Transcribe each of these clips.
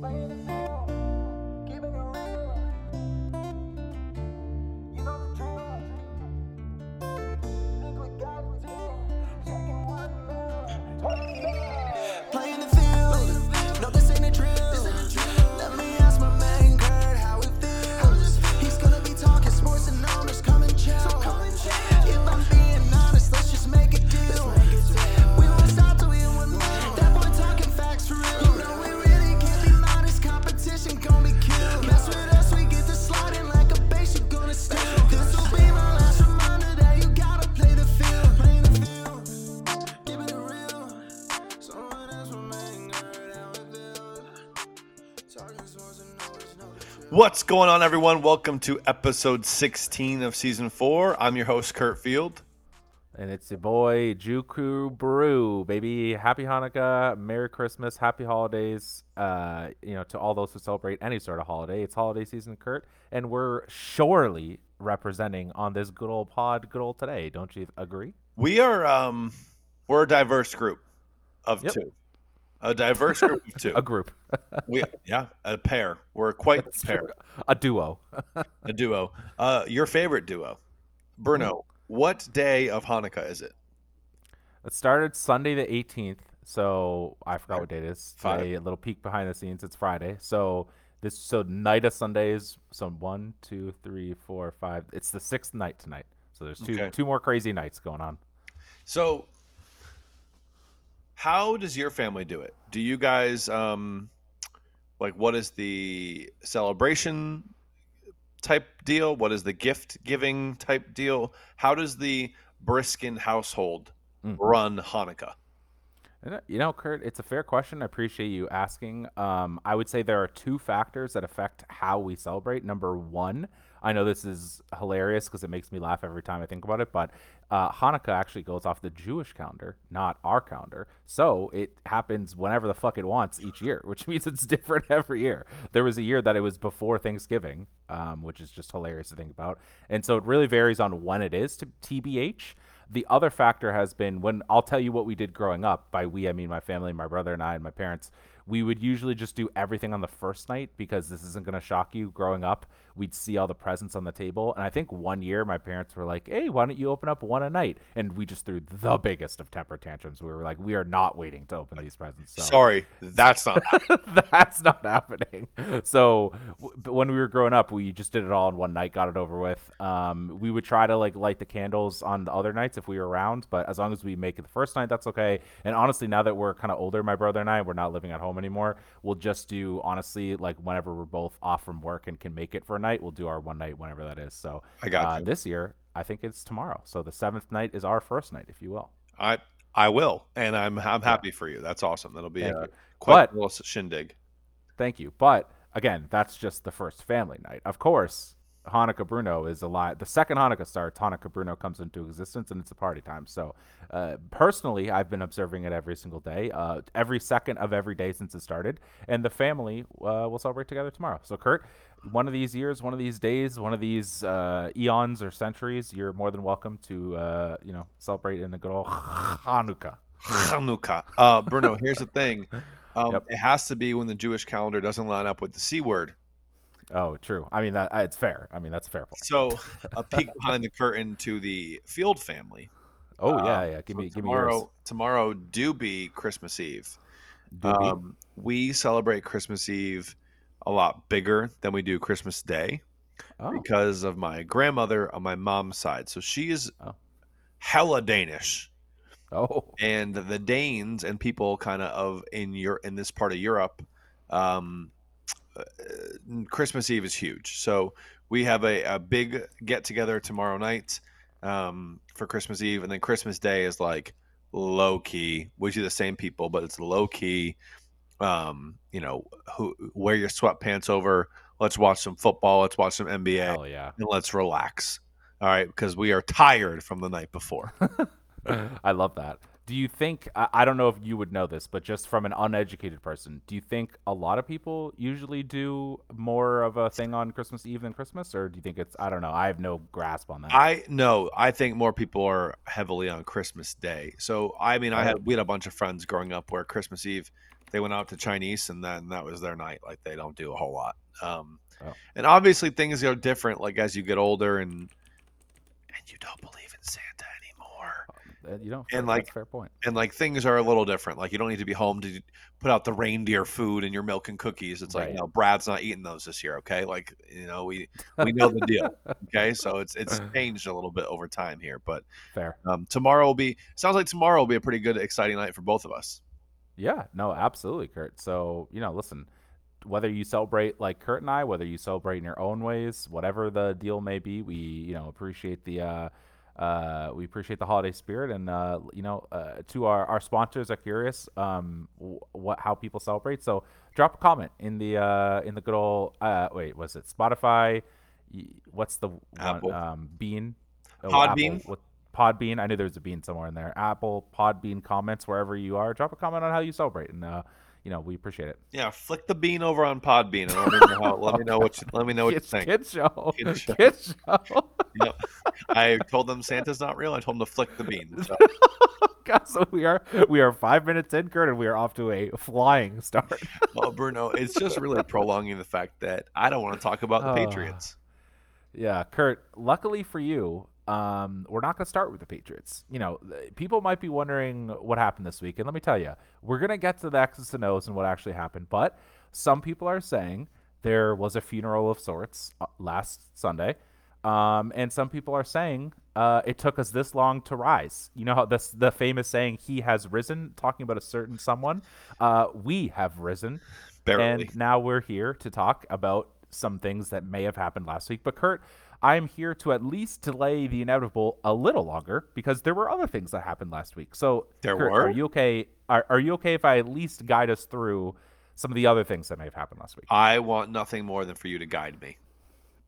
Playing going on, everyone? Welcome to episode 16 of season four. I'm your host, Kurt Field. And it's your boy Juku Brew, baby. Happy Hanukkah, Merry Christmas, Happy Holidays. Uh, you know, to all those who celebrate any sort of holiday. It's holiday season, Kurt, and we're surely representing on this good old pod, good old today. Don't you agree? We are um we're a diverse group of Yep. two. A diverse group of two. A group, we yeah, a pair. We're quite a pair. a duo. A duo. Uh your favorite duo. Bruno, what day of Hanukkah is it? It started Sunday the 18th, so I forgot what date it is. Five. Today, a little peek behind the scenes. It's Friday, so this so night of Sundays. So one, two, three, four, five. It's the sixth night tonight. So there's two Okay. two more crazy nights going on. So how does your family do it? Do you guys um like what is the celebration type deal? What is the gift giving type deal? How does the Briskin household Mm. run Hanukkah? You know, Kurt, it's a fair question. I appreciate you asking. Um, I would say there are two factors that affect how we celebrate. Number one, I know this is hilarious because it makes me laugh every time I think about it, but uh, Hanukkah actually goes off the Jewish calendar, not our calendar. So it happens whenever the fuck it wants each year, which means it's different every year. There was a year that it was before Thanksgiving, um, which is just hilarious to think about. And so it really varies on when it is to TBH. The other factor has been when I'll tell you what we did growing up. By we, I mean my family, my brother and I, and my parents. We would usually just do everything on the first night because this isn't going to shock you. Growing up, we'd see all the presents on the table. And I think one year my parents were like, hey, why don't you open up one a night? And we just threw the biggest of temper tantrums. We were like, we are not waiting to open these presents. So. Sorry, that's not That's not happening. So w- when we were growing up, we just did it all in one night, got it over with. Um, we would try to like light the candles on the other nights if we were around, but as long as we make it the first night, that's okay. And honestly, now that we're kind of older, my brother and I, we're not living at home anymore. We'll just do honestly like whenever we're both off from work and can make it for a night, we'll do our one night whenever that is. So I got uh, you. this year, I think it's tomorrow. So the seventh night is our first night, if you will. I I will, and I'm I'm happy for you. That's awesome. That'll be Thank a you. quite But- a little shindig. Thank you. But again, that's just the first family night. Of course, Hanukkah Bruno is alive. The second Hanukkah starts, Hanukkah Bruno comes into existence, and it's a party time. So, uh, personally, I've been observing it every single day, uh, every second of every day since it started. And the family uh, will celebrate together tomorrow. So, Kurt, one of these years, one of these days, one of these uh, eons or centuries, you're more than welcome to, uh, you know, celebrate in the good old Hanukkah. Hanukkah. Uh, Bruno, here's the thing. Um, Yep. It has to be when the Jewish calendar doesn't line up with the C word. Oh, true. I mean, that it's fair. I mean, that's a fair point. So a peek behind the curtain to the Field family. Oh yeah, yeah. Give so me, give me tomorrow. yours. Tomorrow do be Christmas Eve. Um, we celebrate Christmas Eve a lot bigger than we do Christmas Day oh, because of my grandmother on my mom's side. So she is Oh. hella Danish. oh, and the Danes and people kind of of in your in this part of Europe, um, uh, Christmas Eve is huge. So we have a, a big get together tomorrow night um, for Christmas Eve, and then Christmas Day is like low key. We do the same people, but it's low key. Um, you know, who wear your sweatpants over. Let's watch some football. Let's watch some NBA, hell yeah. and let's relax. All right, because we are tired from the night before. I love that. Do you think I, don't know if you would know this, but just from an uneducated person, do you think a lot of people usually do more of a thing on Christmas Eve than Christmas, or do you think it's I don't know? I have no grasp on that. I no, I think more people are heavily on Christmas Day. So I mean, I had we had a bunch of friends growing up where Christmas Eve they went out to Chinese and then that was their night. Like they don't do a whole lot. Um, Oh. And obviously things are different. Like as you get older and and you don't believe in Santa anymore. Uh, you know, and, like, fair point. and like things are a little different. Like you don't need to be home to put out the reindeer food and your milk and cookies. It's like Right. no, Brad's not eating those this year. Okay, like you know we we know the deal. Okay, so it's it's changed a little bit over time here, but Fair. um, tomorrow will be sounds like tomorrow will be a pretty good, exciting night for both of us. Yeah, no, absolutely, Kurt. So, you know, listen, whether you celebrate like Kurt and I, whether you celebrate in your own ways, whatever the deal may be, we, you know, appreciate the uh uh, we appreciate the holiday spirit, and uh, you know, uh, to our, our sponsors are curious um, what how people celebrate. So drop a comment in the uh, in the good old uh, wait, was it Spotify? What's the Apple. one? Um, Bean, Oh, Podbean? Apple, Podbean. I knew there was a bean somewhere in there. Apple, Podbean comments wherever you are. Drop a comment on how you celebrate, and uh, you know we appreciate it. Yeah, flick the bean over on Podbean and let me know, how, let me know what you, let me know what you think. kids show, Kids show. kids show. Yep. I told them Santa's not real. I told them to flick the bean. So, God, so we are we are five minutes in, Kurt, and we are off to a flying start. well, Bruno, it's just really prolonging the fact that I don't want to talk about the Oh. Patriots. Yeah, Kurt. Luckily for you, um, we're not going to start with the Patriots. You know, people might be wondering what happened this week, and let me tell you, we're going to get to the X's and O's and what actually happened. But some people are saying there was a funeral of sorts uh, last Sunday, um, and some people are saying uh, it took us this long to rise. You know how this the famous saying "He has risen," talking about a certain someone. Uh, we have risen. Barely. And now we're here to talk about some things that may have happened last week. But Kurt, I'm here to at least delay the inevitable a little longer because there were other things that happened last week. So There Kurt, were? Are you okay? Are, are you okay if I at least guide us through some of the other things that may have happened last week? I want nothing more than for you to guide me.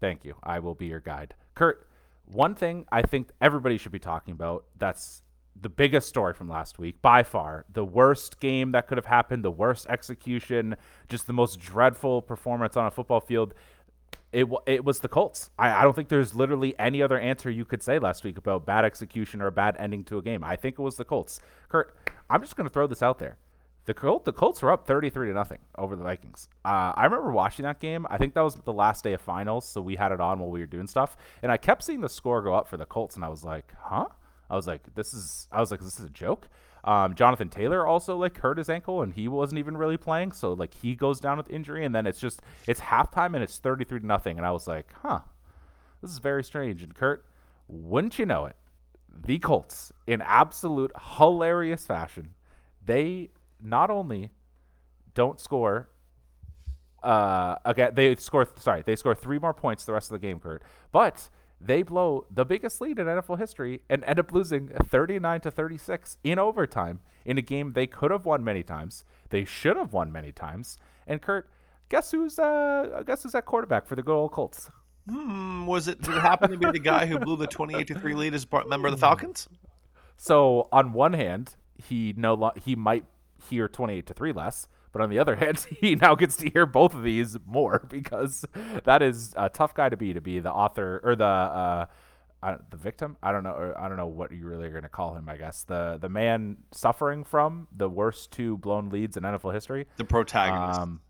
Thank you. I will be your guide. Kurt, one thing I think everybody should be talking about that's the biggest story from last week by far. The worst game that could have happened, the worst execution, just the most dreadful performance on a football field. It, it was the Colts. I, I don't think there's literally any other answer you could say last week about bad execution or a bad ending to a game. I think it was the Colts. Kurt, I'm just going to throw this out there. The Colts, the Colts were up 33 to nothing over the Vikings. Uh, I remember watching that game. I think that was the last day of finals, so we had it on while we were doing stuff, and I kept seeing the score go up for the Colts, and I was like, "Huh?" I was like, "This is," I was like, "This is a joke." Um, Jonathan Taylor also like hurt his ankle, and he wasn't even really playing, so like he goes down with injury, and then it's just it's halftime and it's 33 to nothing, and I was like, "Huh." This is very strange. And Kurt, wouldn't you know it, the Colts, in absolute hilarious fashion, they not only don't score uh again they score sorry, they score three more points the rest of the game, Kurt, but they blow the biggest lead in NFL history and end up losing 39 to 36 in overtime in a game they could have won many times. They should have won many times. And Kurt, guess who's uh guess who's at quarterback for the good old Colts? Hmm, was it? Did it happen to be the guy who blew the twenty-eight to three lead as member of the Falcons? So on one hand, he no lo- he might hear 28 to 3 less, but on the other hand, he now gets to hear both of these more because that is a tough guy to be to be the author or the uh I, the victim. I don't know. Or I don't know what you really are going to call him. I guess the the man suffering from the worst two blown leads in NFL history. The protagonist. Um,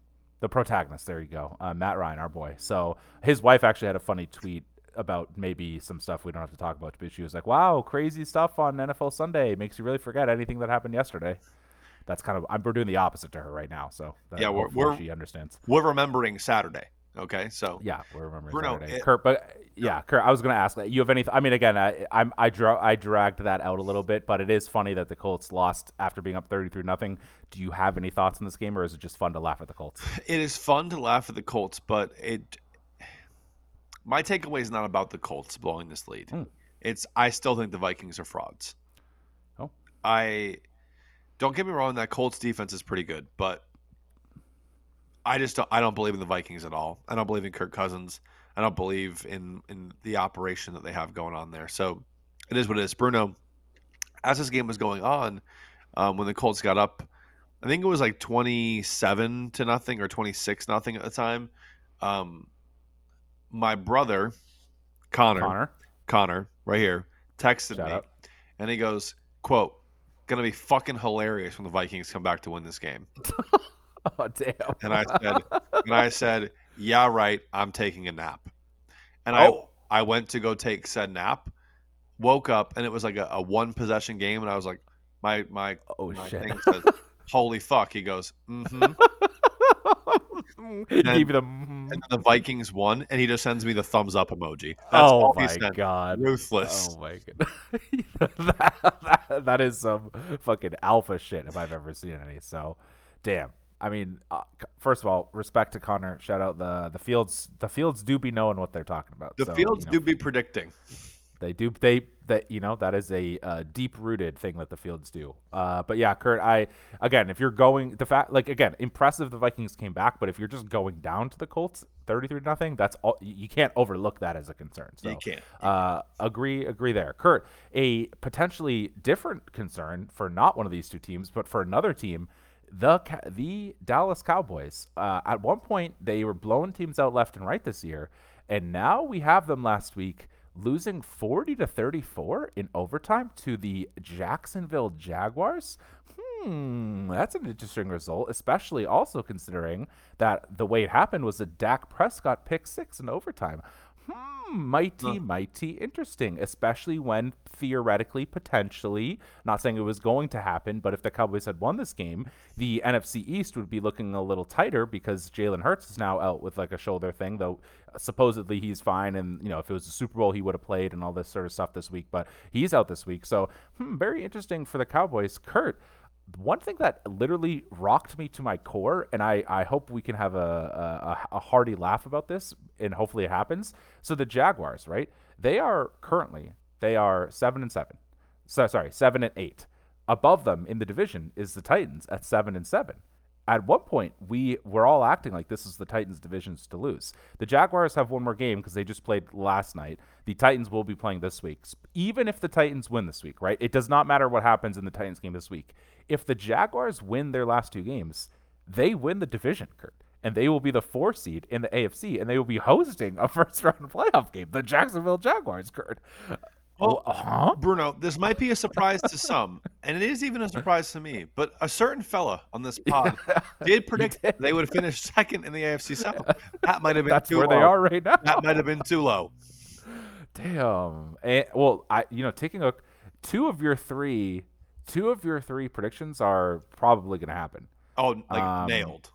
the protagonist. There you go. Uh, Matt Ryan, our boy. So his wife actually had a funny tweet about maybe some stuff we don't have to talk about. But she was like, "Wow, crazy stuff on NFL Sunday makes you really forget anything that happened yesterday." That's kind of I'm we're doing the opposite to her right now. So Yeah, we're- we're- she understands. We're remembering Saturday. Okay, so Yeah, we're remembering Bruno, Saturday. it- Kurt, but yeah, Kurt, I was going to ask that you have any. I mean, again, I I'm, I dra- I dragged that out a little bit, but it is funny that the Colts lost after being up thirty three nothing. Do you have any thoughts on this game, or is it just fun to laugh at the Colts? it is fun to laugh at the Colts, but it. My takeaway is not about the Colts blowing this lead. Hmm. It's I still think the Vikings are frauds. Oh. I don't get me wrong. That Colts defense is pretty good, but I just don't, I don't believe in the Vikings at all. I don't believe in Kirk Cousins. I don't believe in in the operation that they have going on there. So it is what it is. Bruno, as this game was going on, um, when the Colts got up, I think it was like twenty-seven to nothing or twenty-six nothing at the time. Um, my brother, Connor, Connor, Connor, right here, texted Shout me, out. and he goes, "quote Gonna be fucking hilarious when the Vikings come back to win this game." oh damn! And I said, and I said, "Yeah, right. I'm taking a nap." And oh. I I went to go take said nap, woke up, and it was like a, a one possession game, and I was like, my my oh my shit, thing says, "Holy fuck!" He goes, "Mm-hmm." and, then, the, mm-hmm. and the Vikings won, and he just sends me the thumbs up emoji. That's oh my god, ruthless! Oh my god, that, that, that is some fucking alpha shit if I've ever seen any. So, damn. I mean, uh, first of all, respect to Connor. Shout out the the fields. The fields do be knowing what they're talking about. The so, fields you know, do be predicting. They do. They that you know that is a uh, deep rooted thing that the fields do. Uh, but yeah, Kurt, I again, if you're going the fact like again, impressive the Vikings came back, but if you're just going down to the Colts, thirty three nothing, that's all. You can't overlook that as a concern. So, you can't. Uh, agree, agree there, Kurt. A potentially different concern for not one of these two teams, but for another team the the Dallas Cowboys. Uh, at one point, they were blowing teams out left and right this year, and now we have them last week losing 40 to 34 in overtime to the Jacksonville Jaguars. Hmm, that's an interesting result, especially also considering that the way it happened was a Dak Prescott pick six in overtime. Hmm, mighty, mighty interesting, especially when theoretically, potentially, not saying it was going to happen, but if the Cowboys had won this game, the NFC East would be looking a little tighter because Jalen Hurts is now out with like a shoulder thing, though supposedly he's fine. And, you know, if it was a Super Bowl, he would have played and all this sort of stuff this week, but he's out this week. So, hmm, very interesting for the Cowboys. Kurt, one thing that literally rocked me to my core, and I, I hope we can have a, a, a hearty laugh about this, and hopefully it happens. So the Jaguars, right? They are currently they are seven and seven. So sorry, seven and eight. Above them in the division is the Titans at seven and seven. At one point, we were all acting like this is the Titans' divisions to lose. The Jaguars have one more game because they just played last night. The Titans will be playing this week. Even if the Titans win this week, right? It does not matter what happens in the Titans game this week if the Jaguars win their last two games, they win the division, Kurt. And they will be the four seed in the AFC, and they will be hosting a first round playoff game, the Jacksonville Jaguars, Kurt. Well, oh, huh? Bruno, this might be a surprise to some, and it is even a surprise to me. But a certain fella on this pod did predict did. they would finish second in the AFC South. That might have been That's too where low. they are right now. That might have been too low. Damn. And, well, I you know taking a two of your three two of your three predictions are probably going to happen. Oh, like um, nailed.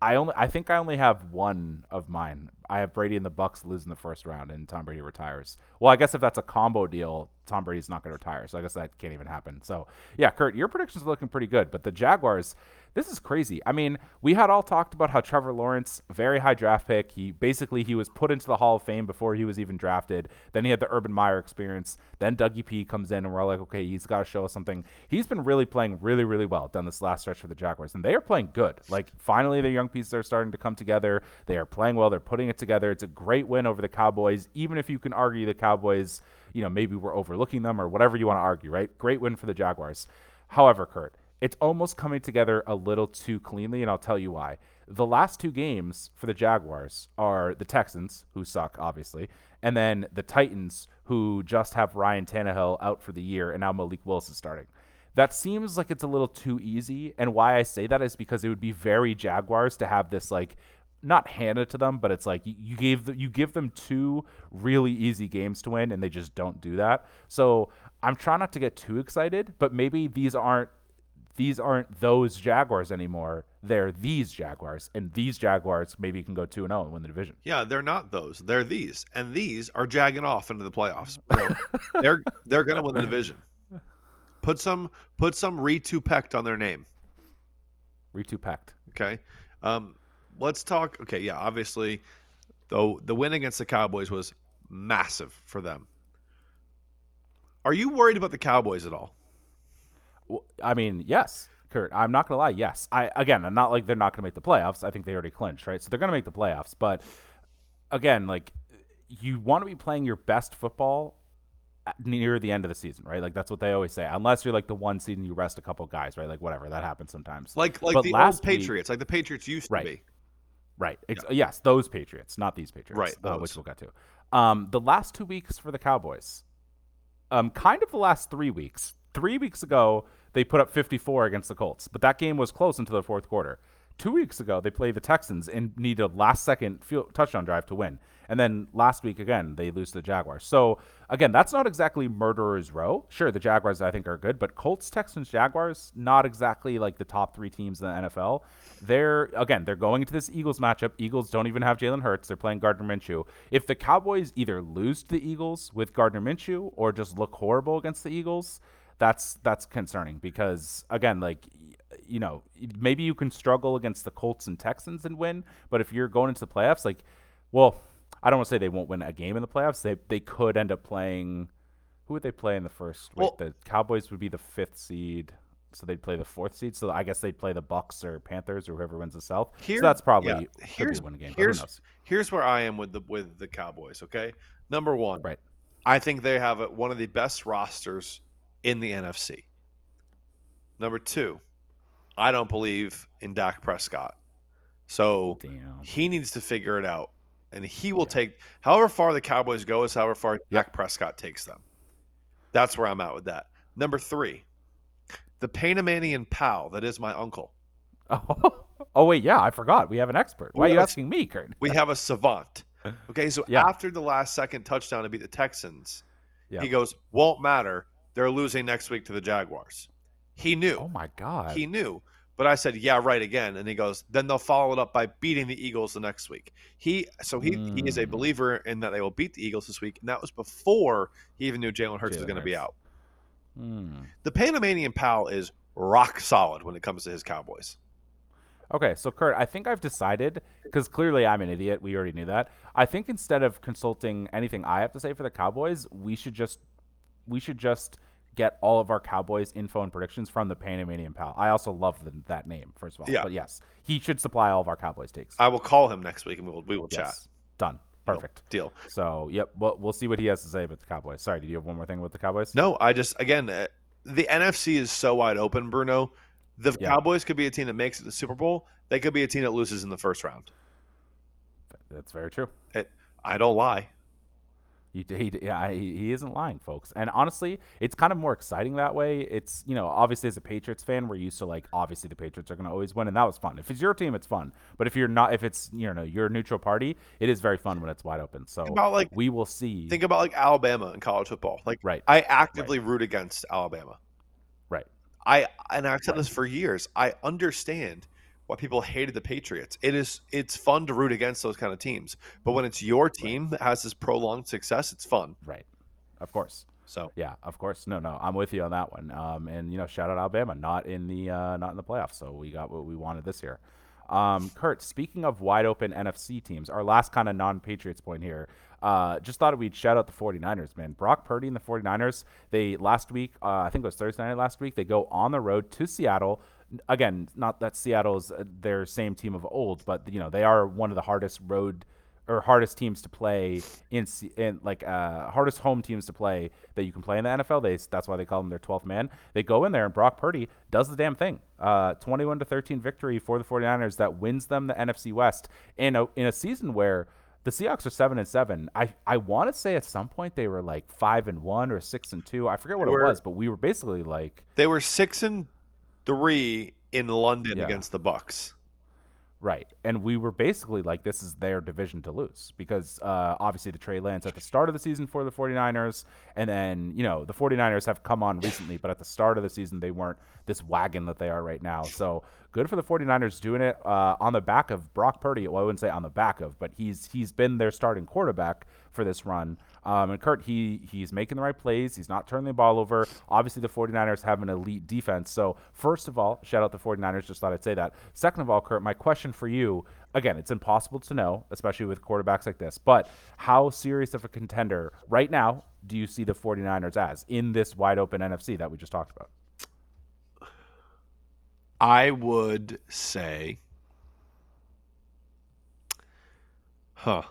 I only I think I only have one of mine. I have Brady and the Bucks losing the first round and Tom Brady retires. Well, I guess if that's a combo deal, Tom Brady's not going to retire. So I guess that can't even happen. So, yeah, Kurt, your predictions are looking pretty good, but the Jaguars this is crazy. I mean, we had all talked about how Trevor Lawrence, very high draft pick. He basically he was put into the Hall of Fame before he was even drafted. Then he had the Urban Meyer experience. Then Dougie P comes in, and we're all like, okay, he's got to show us something. He's been really playing really, really well down this last stretch for the Jaguars, and they are playing good. Like finally, the young pieces are starting to come together. They are playing well. They're putting it together. It's a great win over the Cowboys, even if you can argue the Cowboys, you know, maybe we're overlooking them or whatever you want to argue. Right? Great win for the Jaguars. However, Kurt it's almost coming together a little too cleanly, and I'll tell you why. The last two games for the Jaguars are the Texans, who suck, obviously, and then the Titans, who just have Ryan Tannehill out for the year, and now Malik Willis is starting. That seems like it's a little too easy, and why I say that is because it would be very Jaguars to have this like not handed to them, but it's like you gave the, you give them two really easy games to win, and they just don't do that. So I'm trying not to get too excited, but maybe these aren't these aren't those Jaguars anymore. They're these Jaguars, and these Jaguars maybe can go two and zero oh and win the division. Yeah, they're not those. They're these, and these are jagging off into the playoffs. they're they're gonna win the division. Put some put some Retupect on their name. Retupect. Okay. Um, let's talk. Okay, yeah, obviously, though the win against the Cowboys was massive for them. Are you worried about the Cowboys at all? I mean, yes, Kurt. I'm not gonna lie. Yes, I again, I'm not like they're not gonna make the playoffs. I think they already clinched, right? So they're gonna make the playoffs. But again, like you want to be playing your best football near the end of the season, right? Like that's what they always say. Unless you're like the one seed and you rest a couple guys, right? Like whatever that happens sometimes. Like like But the last old week- Patriots, like the Patriots used Right. to be. Right. Ex- Yes, those Patriots, not these Patriots. Right, uh, which we'll get to. Um, the last two weeks for the Cowboys, um, kind of the last three weeks. Three weeks ago, they put up 54 against the Colts, but that game was close until the fourth quarter. Two weeks ago, they played the Texans and needed a last-second field touchdown drive to win. And then last week again, they lose to the Jaguars. So again, that's not exactly murderer's row. Sure, the Jaguars I think are good, but Colts, Texans, Jaguars, not exactly like the top three teams in the NFL. They're again, they're going into this Eagles matchup. Eagles don't even have Jalen Hurts. They're playing Gardner Minshew. If the Cowboys either lose to the Eagles with Gardner Minshew or just look horrible against the Eagles, that's that's concerning because again, like you know, maybe you can struggle against the Colts and Texans and win, but if you're going into the playoffs, like, well, I don't want to say they won't win a game in the playoffs. They they could end up playing. Who would they play in the first? Wait, Well- the Cowboys would be the fifth seed, so they'd play the fourth seed. So I guess they'd play the Bucks or Panthers or whoever wins the South. Here- so that's probably yeah, could be here's a game. here's here's where I am with the with the Cowboys. Okay, number one, Right. I think they have a, one of the best rosters in the NFC. Number two, I don't believe in Dak Prescott, so Damn. he needs to figure it out, and he will take however far the Cowboys go is however far Dak Prescott takes them. That's where I'm at with that. Number three, the Panamanian pal that is my uncle. Oh, oh wait, yeah, I forgot. We have an expert. Why are you Well, asking me, Kurt? We have a savant. Okay, so Yeah. after the last second touchdown to beat the Texans, Yeah. he goes, "Won't matter. They're losing next week to the Jaguars." He knew. Oh my god. he knew. But I said, "Yeah, right again." And he goes, "Then they'll follow it up by beating the Eagles the next week." He so he he is a Mm. believer in that they will beat the Eagles this week, and that was before he even knew Jalen Hurts was going to be out. Hmm. The Panamanian pal is rock solid when it comes to his Cowboys. Okay, so Kurt, I think I've decided because clearly I'm an idiot. We already knew that. I think instead of consulting anything I have to say for the Cowboys, we should just we should just get all of our Cowboys info and predictions from the Panamanian pal. I also love the, that name first of all. Yeah. But yes, he should supply all of our Cowboys takes. I will call him next week and we will we will chat. Done. Perfect. Deal. So, yep, we'll, we'll see what he has to say about the Cowboys. Sorry, did you have one more thing with the Cowboys? No, I just again uh, the NFC is so wide open, Bruno. The Yeah. Cowboys could be a team that makes it to the Super Bowl. They could be a team that loses in the first round. That's very true. It, I don't lie. He, he, yeah, he, he isn't lying, folks. And honestly, it's kind of more exciting that way. It's, you know, obviously as a Patriots fan, we're used to like, obviously the Patriots are going to always win, and that was fun. If it's your team, it's fun. But if you're not, if it's, you know, you're a neutral party, it is very fun when it's wide open. So Think about like we will see. think about like Alabama in college football. Like right, I actively root against Alabama. right. I and I've said Right. this for years. I understand why people hated the Patriots. It is it's fun to root against those kind of teams. But when it's your team that has this prolonged success, it's fun. Right. Of course. So Yeah, of course. No, no, I'm with you on that one. Um, and you know, shout out Alabama, not in the uh, not in the playoffs. So we got what we wanted this year. Um, Kurt, speaking of wide open NFC teams, our last kind of non-Patriots point here. Uh, just thought we'd shout out the 49ers, man. Brock Purdy and the 49ers, they last week, uh, I think it was Thursday night last week, they go on the road to Seattle. Again, not that Seattle's uh, their same team of old, but you know, they are one of the hardest road or hardest teams to play in, in like uh, hardest home teams to play that you can play in the NFL. They that's why they call them their 12th man. They go in there and Brock Purdy does the damn thing. Uh, 21 to 13 victory for the 49ers that wins them the NFC West in a in a season where the Seahawks are seven and seven. I, I want to say at some point they were like five and one or six and two. I forget what They it was, but we were basically like they were six and three in London Yeah. against the Bucks. Right. And we were basically like, this is their division to lose because uh, obviously the Trey Lance at the start of the season for the 49ers. And then, you know, the 49ers have come on recently, but at the start of the season, they weren't this wagon that they are right now. So good for the 49ers doing it uh, on the back of Brock Purdy. Well, I wouldn't say on the back of, but he's he's been their starting quarterback for this run. Um, and Kurt, he he's making the right plays. He's not turning the ball over. Obviously, the 49ers have an elite defense. So, first of all, shout out the 49ers. Just thought I'd say that. Second of all, Kurt, my question for you again, it's impossible to know, especially with quarterbacks like this, but how serious of a contender right now do you see the 49ers as in this wide open NFC that we just talked about? I would say, huh?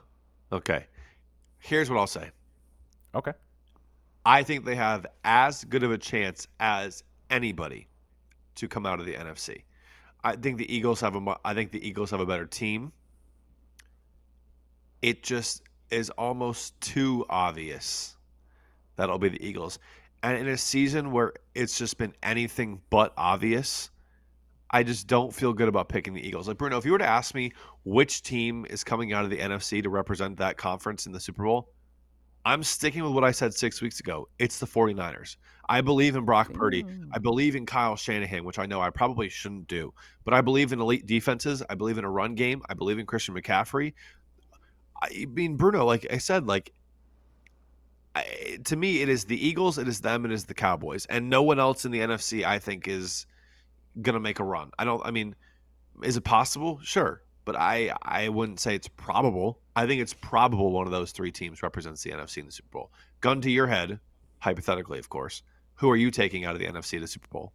Okay, here's what I'll say. Okay. I think they have as good of a chance as anybody to come out of the NFC. I think the Eagles have a I think the Eagles have a better team. It just is almost too obvious that it'll be the Eagles. And in a season where it's just been anything but obvious, I just don't feel good about picking the Eagles. Like Bruno, if you were to ask me which team is coming out of the NFC to represent that conference in the Super Bowl, I'm sticking with what I said six weeks ago. It's the 49ers. I believe in Brock Purdy. I believe in Kyle Shanahan, which I know I probably shouldn't do, but I believe in elite defenses. I believe in a run game. I believe in Christian McCaffrey. I mean, Bruno, like I said, like I, to me, it is the Eagles, it is them, it is the Cowboys, and no one else in the NFC. I think is gonna make a run. I don't. I mean, is it possible? Sure, but I I wouldn't say it's probable. I think it's probable one of those three teams represents the NFC in the Super Bowl. Gun to your head, hypothetically, of course. Who are you taking out of the NFC to Super Bowl?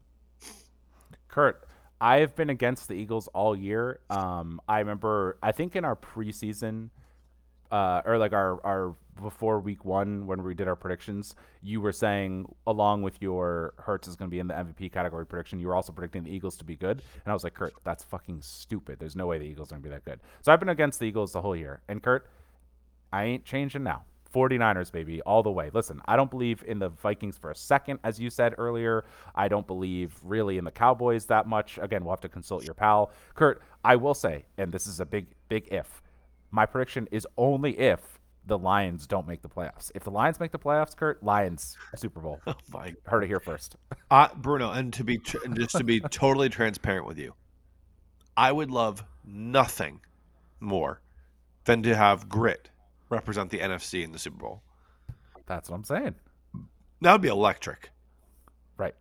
Kurt, I've been against the Eagles all year. Um, I remember, I think in our preseason, uh, or like our, our before week one when we did our predictions, you were saying along with your Hurts is going to be in the MVP category prediction, you were also predicting the Eagles to be good, and I was like, Kurt, that's fucking stupid. There's no way the Eagles are going to be that good. So I've been against the Eagles the whole year, and Kurt, I ain't changing now. 49ers, baby, all the way. Listen, I don't believe in the Vikings for a second, as you said earlier. I don't believe really in the Cowboys that much. Again, we'll have to consult your pal. Kurt, I will say, and this is a big, big if, my prediction is only if the Lions don't make the playoffs. If the Lions make the playoffs, Kurt, Lions Super Bowl. Oh my Heard it here first. Uh, Bruno, and to be tr- and just to be totally transparent with you, I would love nothing more than to have grit represent the NFC in the Super Bowl. That's what I'm saying. That would be electric. Right.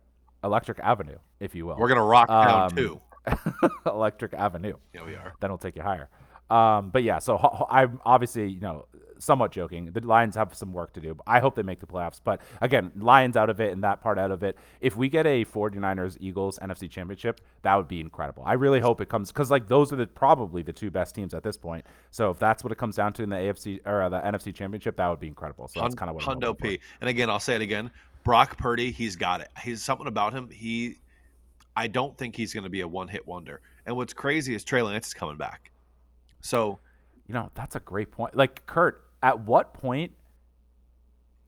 Electric Avenue, if you will. We're gonna rock down Um, too. Electric Avenue. Yeah, we are. then we'll take you higher. Um, but yeah, so ho- ho- I'm obviously, you know, somewhat joking. The Lions have some work to do. But I hope they make the playoffs. But again, Lions out of it and that part out of it. If we get a 49ers Eagles NFC championship, that would be incredible. I really hope it comes because like those are the probably the two best teams at this point. So if that's what it comes down to in the AFC or the NFC championship, that would be incredible. So that's kind of what I'm Hundo hoping P. And again, I'll say it again. Brock Purdy, he's got it. He's something about him. He, I don't think he's going to be a one-hit wonder. And what's crazy is Trey Lance is coming back. So. You know, that's a great point. Like Kurt, at what point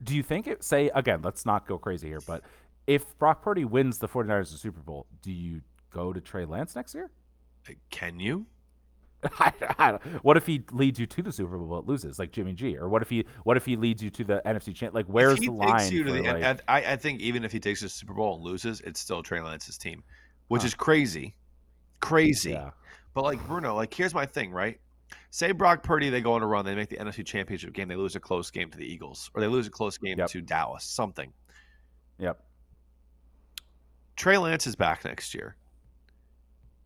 do you think it say again, let's not go crazy here, but if Brock Purdy wins the 49ers the Super Bowl, do you go to Trey Lance next year? Uh, can you? I, I what if he leads you to the Super Bowl but loses, like Jimmy G? Or what if he what if he leads you to the NFC champ? Like, where's the line? you to the like- I, I think even if he takes the Super Bowl and loses, it's still Trey Lance's team, which Huh. is crazy, crazy. yeah, But like Bruno, like here's my thing, right? Say Brock Purdy, they go on a run, they make the NFC Championship game, they lose a close game to the Eagles, or they lose a close game Yep. to Dallas, something. yep. Trey Lance is back next year.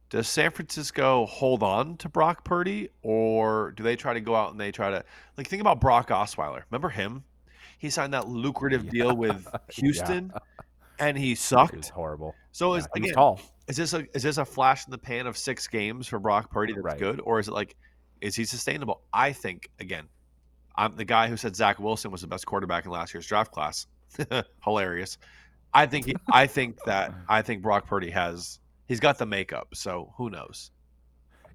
Does San Francisco hold on to Brock Purdy, or do they try to go out and they try to like think about Brock Osweiler? Remember him? He signed that lucrative deal with Houston, and he It was sucked. horrible. So Yeah, is again, tall. is this a is this a flash in the pan of six games for Brock Purdy that's Right. good, or is it like is he sustainable? I think again, I'm the guy who said Zach Wilson was the best quarterback in last year's draft class. Hilarious. I think he, I think that I think Brock Purdy has he's got the makeup. So who knows?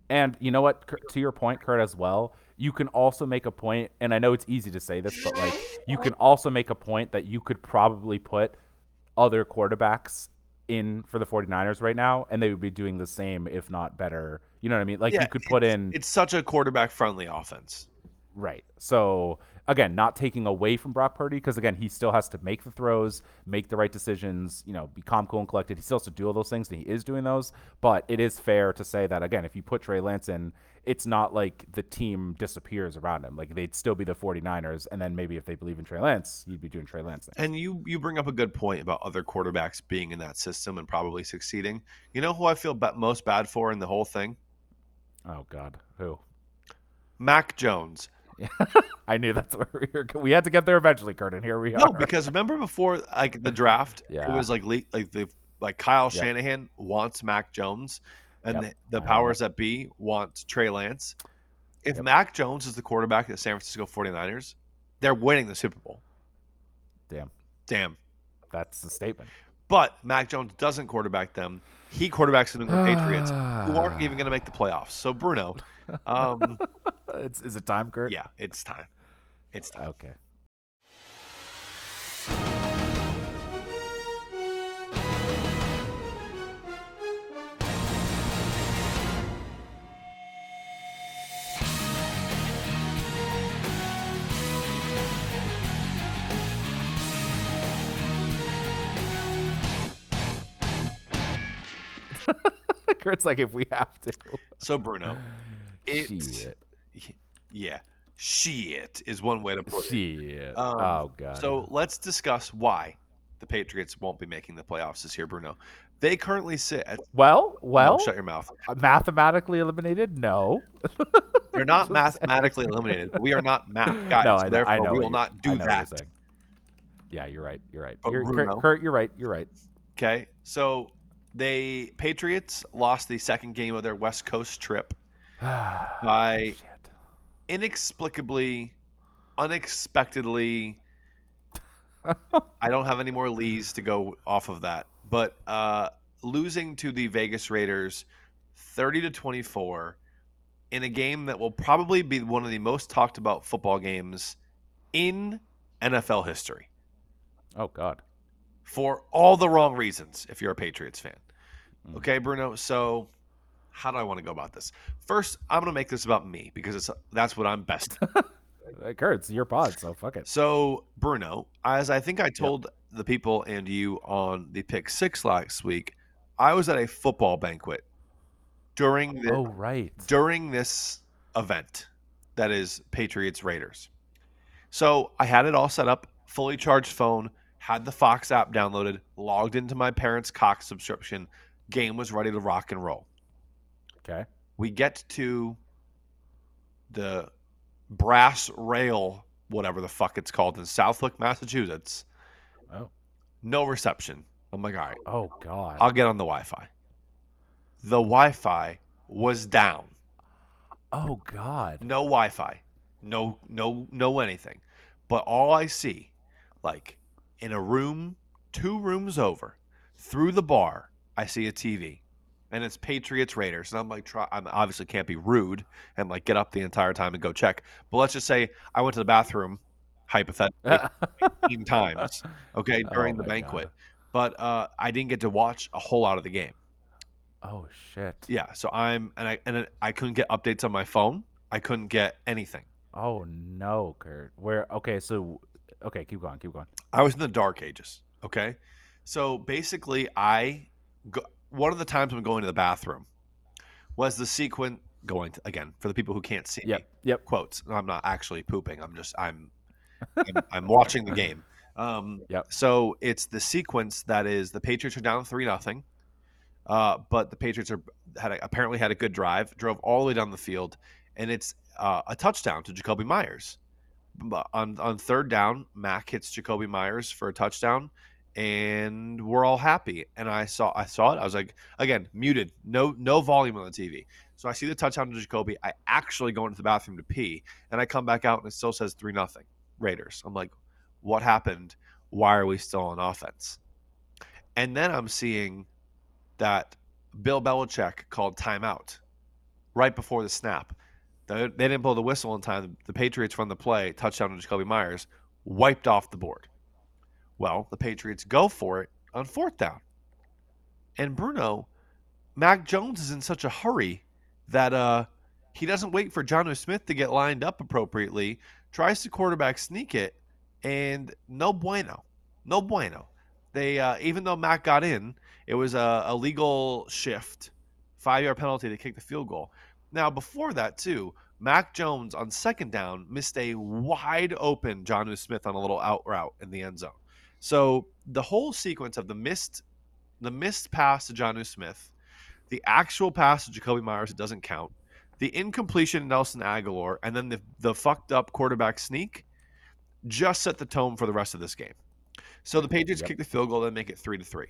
And you know what? To your point, Kurt, as well, you can also make a point, and I know it's easy to say this, but like you can also make a point that you could probably put other quarterbacks in for the 49ers right now, and they would be doing the same, if not better. You know what I mean? Like Yeah, you could put it's- in It's such a quarterback friendly offense. Right. So again, not taking away from Brock Purdy because again, he still has to make the throws, make the right decisions, you know, be calm, cool, and collected. He still has to do all those things, and he is doing those. But it is fair to say that again, if you put Trey Lance in, it's not like the team disappears around him. Like they'd still be the 49ers, and then maybe if they believe in Trey Lance, you'd be doing Trey Lance. Things. And you you bring up a good point about other quarterbacks being in that system and probably succeeding. You know who I feel most bad for in the whole thing? Oh God, who? Mac Jones. I knew that's where we were. We had to get there eventually, Kurt, and here we are. No, because remember before like the draft, it was like le- like the like Kyle. Shanahan wants Mac Jones, and Yep. the, the powers that be want Trey Lance. If Yep. Mac Jones is the quarterback of the San Francisco 49ers, they're winning the Super Bowl. Damn. Damn. That's the statement. But Mac Jones doesn't quarterback them. He quarterbacks the New England Patriots, who aren't even going to make the playoffs. So Bruno, um, It's, is it time, Kurt? yeah, it's time. It's time. Okay. Kurt's like, if we have to. So Bruno, it Shit. yeah, shit is one way to put it. Um, oh god. So let's discuss why the Patriots won't be making the playoffs this year, Bruno. They currently sit at well, well, shut your mouth. mathematically eliminated? No. They're not mathematically eliminated. We are not math guys. no, I therefore, I know we will not do you're that. Yeah, you're right. You're right. You're, Bruno- Kurt, Kurt, you're right. You're right. Okay, so they Patriots lost the second game of their West Coast trip by Shit. inexplicably, unexpectedly. I don't have any more lees to go off of that, but uh, losing to the Vegas Raiders, thirty to twenty-four, in a game that will probably be one of the most talked about football games in NFL history Oh god. For all the wrong reasons. If you're a Patriots fan, Mm. okay, Bruno. So, how do I want to go about this? First, I'm going to make this about me because it's that's what I'm best at. Kurt, it's your pod, so fuck it. So, Bruno, as I think I told the people and you on the pick six last week, I was at a football banquet during the, Oh right. during this event that is Patriots Raiders. So I had it all set up, fully charged phone, had the Fox app downloaded, logged into my parents' Cox subscription, game was ready to rock and roll. Okay. We get to the brass rail, whatever the fuck it's called in Southwick, Massachusetts. Oh. No reception. I'm like, all right, Oh god. I'll get on the Wi Fi. The Wi Fi was down. oh god. No Wi Fi. No no no anything. But all I see, like in a room, two rooms over, through the bar, I see a TV. And it's Patriots Raiders. And I'm like, try I obviously can't be rude and like get up the entire time and go check. But let's just say I went to the bathroom, hypothetically, 15 times, okay, during Oh the banquet. God. But uh, I didn't get to watch a whole lot of the game. Oh shit. Yeah, so I'm and I and I couldn't get updates on my phone. I couldn't get anything. Oh no, Kurt. Where? Okay, so okay, keep going, keep going. I was in the dark ages. Okay, so basically, I go, one of the times I'm going to the bathroom was the sequence going to again for the people who can't see Yep, me, yep. quotes. I'm not actually pooping. I'm just I'm I'm, I'm watching the game. Um, Yep. So it's the sequence that is the Patriots are down three nothing, uh, but the Patriots are had a, apparently had a good drive, drove all the way down the field, and it's uh, a touchdown to Jakobi Meyers. On on third down, Mac hits Jakobi Meyers for a touchdown, and we're all happy. And I saw I saw it. I was like, again, muted, no no volume on the TV. So I see the touchdown to Jakobi. I actually go into the bathroom to pee, and I come back out and it still says three nothing Raiders. I'm like, what happened? Why are we still on offense? And then I'm seeing that Bill Belichick called timeout right before the snap. They, didn't blow the whistle in time. The Patriots run the play, touchdown to Jakobi Meyers, wiped off the board. Well, the Patriots go for it on fourth down. And Bruno, Mac Jones is in such a hurry that uh, he doesn't wait for Jonnu Smith to get lined up appropriately, tries to quarterback sneak it, and no bueno. No bueno. They uh, even though Mac got in, it was a, a legal shift, five yard penalty to kick the field goal. Now before that too, Mac Jones on second down missed a wide open Jonnu Smith on a little out route in the end zone. So the whole sequence of the missed the missed pass to Jonnu Smith, the actual pass to Jakobi Meyers, it doesn't count. The incompletion to Nelson Agholor, and then the the fucked up quarterback sneak, just set the tone for the rest of this game. So the Patriots Yep. kick the field goal, and make it three to three.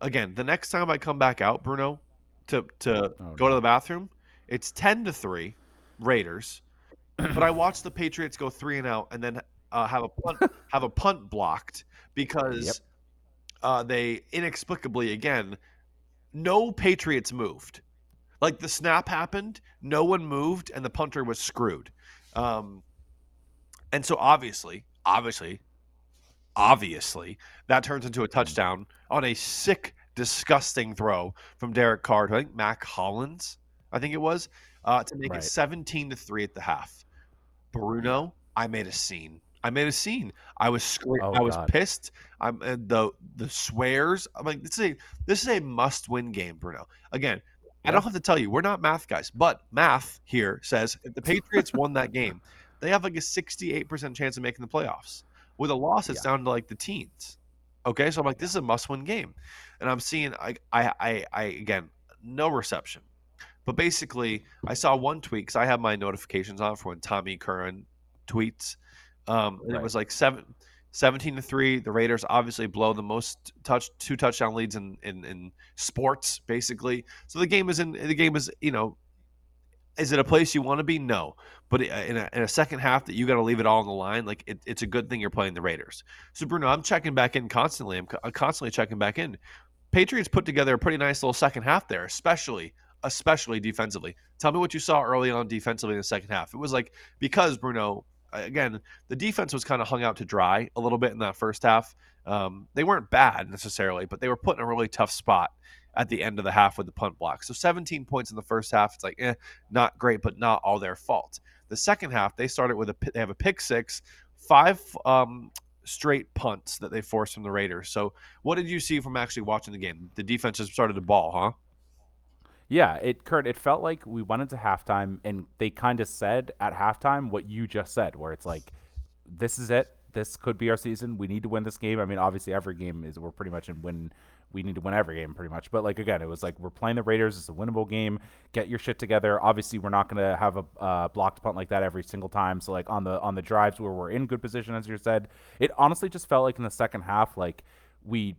Again, the next time I come back out, Bruno, to to Oh, go no. to the bathroom, it's ten to three, Raiders. but I watched the Patriots go three and out, and then uh, have a punt have a punt blocked because Yep. uh, they inexplicably again no Patriots moved. Like the snap happened, no one moved, and the punter was screwed. Um, and so obviously, obviously, obviously, that turns into a touchdown on a sick, disgusting throw from Derek Carr to I think Mack Hollins, I think it was, uh, to make Right. it 17 to 3 at the half. Bruno, I made a scene. I made a scene. I was scre- Oh, I was God. pissed. I'm and the the swears. I'm like this is a this is a must win game, Bruno. Again, I don't have to tell you we're not math guys, but math here says if the Patriots won that game, they have like a 68% chance of making the playoffs. With a loss, it's down to like the teens. Okay, so I'm like, this is a must-win game, and I'm seeing, I, I, I, I again, no reception, but basically, I saw one tweet because I have my notifications on for when Tommy Curran tweets, um, and it was like seven. 17 to 3 the raiders obviously blow the most touch two touchdown leads in, in in sports basically. So the game is in the game is you know is it a place you want to be? No. But in a, in a second half that you got to leave it all on the line like it, it's a good thing you're playing the raiders. So bruno i'm checking back in constantly. I'm, I'm constantly checking back in. Patriots put together a pretty nice little second half there especially especially defensively tell me what you saw early on defensively in the second half it was like because bruno again the defense was kind of hung out to dry a little bit in that first half um, they weren't bad necessarily but they were put in a really tough spot at the end of the half with the punt block so 17 points in the first half it's like eh, not great, but not all their fault. The second half, they started with a they have a pick six, five um, straight punts that they forced from the Raiders. So, what did you see from actually watching the game? The defense just started to ball, huh? Yeah, it Kurt, it felt like we went into halftime and they kind of said at halftime what you just said, where it's like, this is it. This could be our season. We need to win this game. I mean, obviously every game is we're pretty much in win we need to win every game pretty much. But like again, it was like we're playing the Raiders. It's a winnable game. Get your shit together. Obviously, we're not going to have a uh, blocked punt like that every single time. So like on the on the drives where we're in good position, as you said, it honestly just felt like in the second half, like we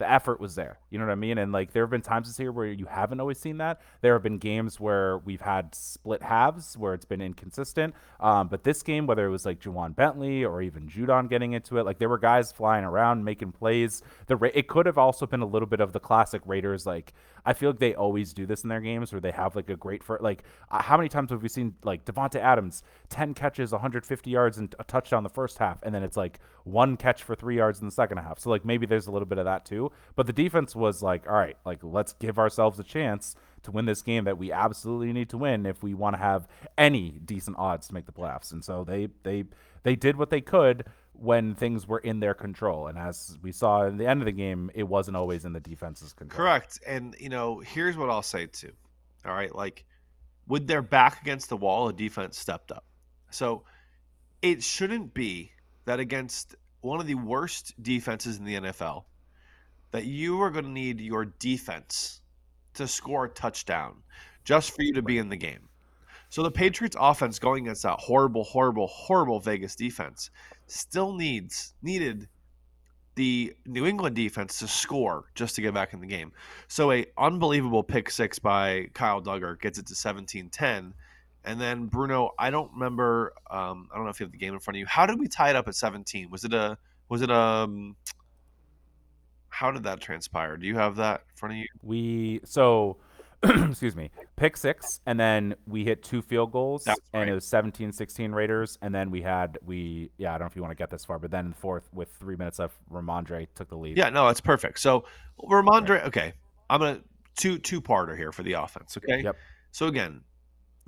the effort was there. You know what I mean? And like there have been times this year where you haven't always seen that. There have been games where we've had split halves where it's been inconsistent. Um, but this game, whether it was like Ja'Whaun Bentley or even Judon getting into it, like there were guys flying around making plays. The Ra- it could have also been a little bit of the classic Raiders. Like I feel like they always do this in their games where they have like a great for like uh, how many times have we seen like Davante Adams ten catches, 150 yards and a touchdown the first half, and then it's like one catch for three yards in the second half. So like maybe there's a little bit of that too. But the defense was like, all right, like let's give ourselves a chance to win this game that we absolutely need to win if we want to have any decent odds to make the playoffs. And so they they they did what they could when things were in their control. And as we saw in the end of the game, it wasn't always in the defense's control. Correct. And you know, here's what I'll say too. All right, like with their back against the wall, the defense stepped up. So it shouldn't be that against one of the worst defenses in the NFL, that you are going to need your defense to score a touchdown just for you to be in the game. So the Patriots offense going against that horrible, horrible, horrible Vegas defense still needs needed the New England defense to score just to get back in the game. So a unbelievable pick six by Kyle Dugger gets it to 17-10. And then Bruno, I don't remember um, I don't know if you have the game in front of you. How did we tie it up at 17? Was it a was it a um, how did that transpire? Do you have that in front of you? We so excuse me, pick six, and then we hit two field goals, That's and it was 17-16 Raiders, and then we had we yeah I don't know if you want to get this far, but then fourth with three minutes left, Rhamondre took the lead. Yeah, no, it's perfect. So Rhamondre, okay, I'm gonna two two parter here for the offense. Okay. Yep. So again,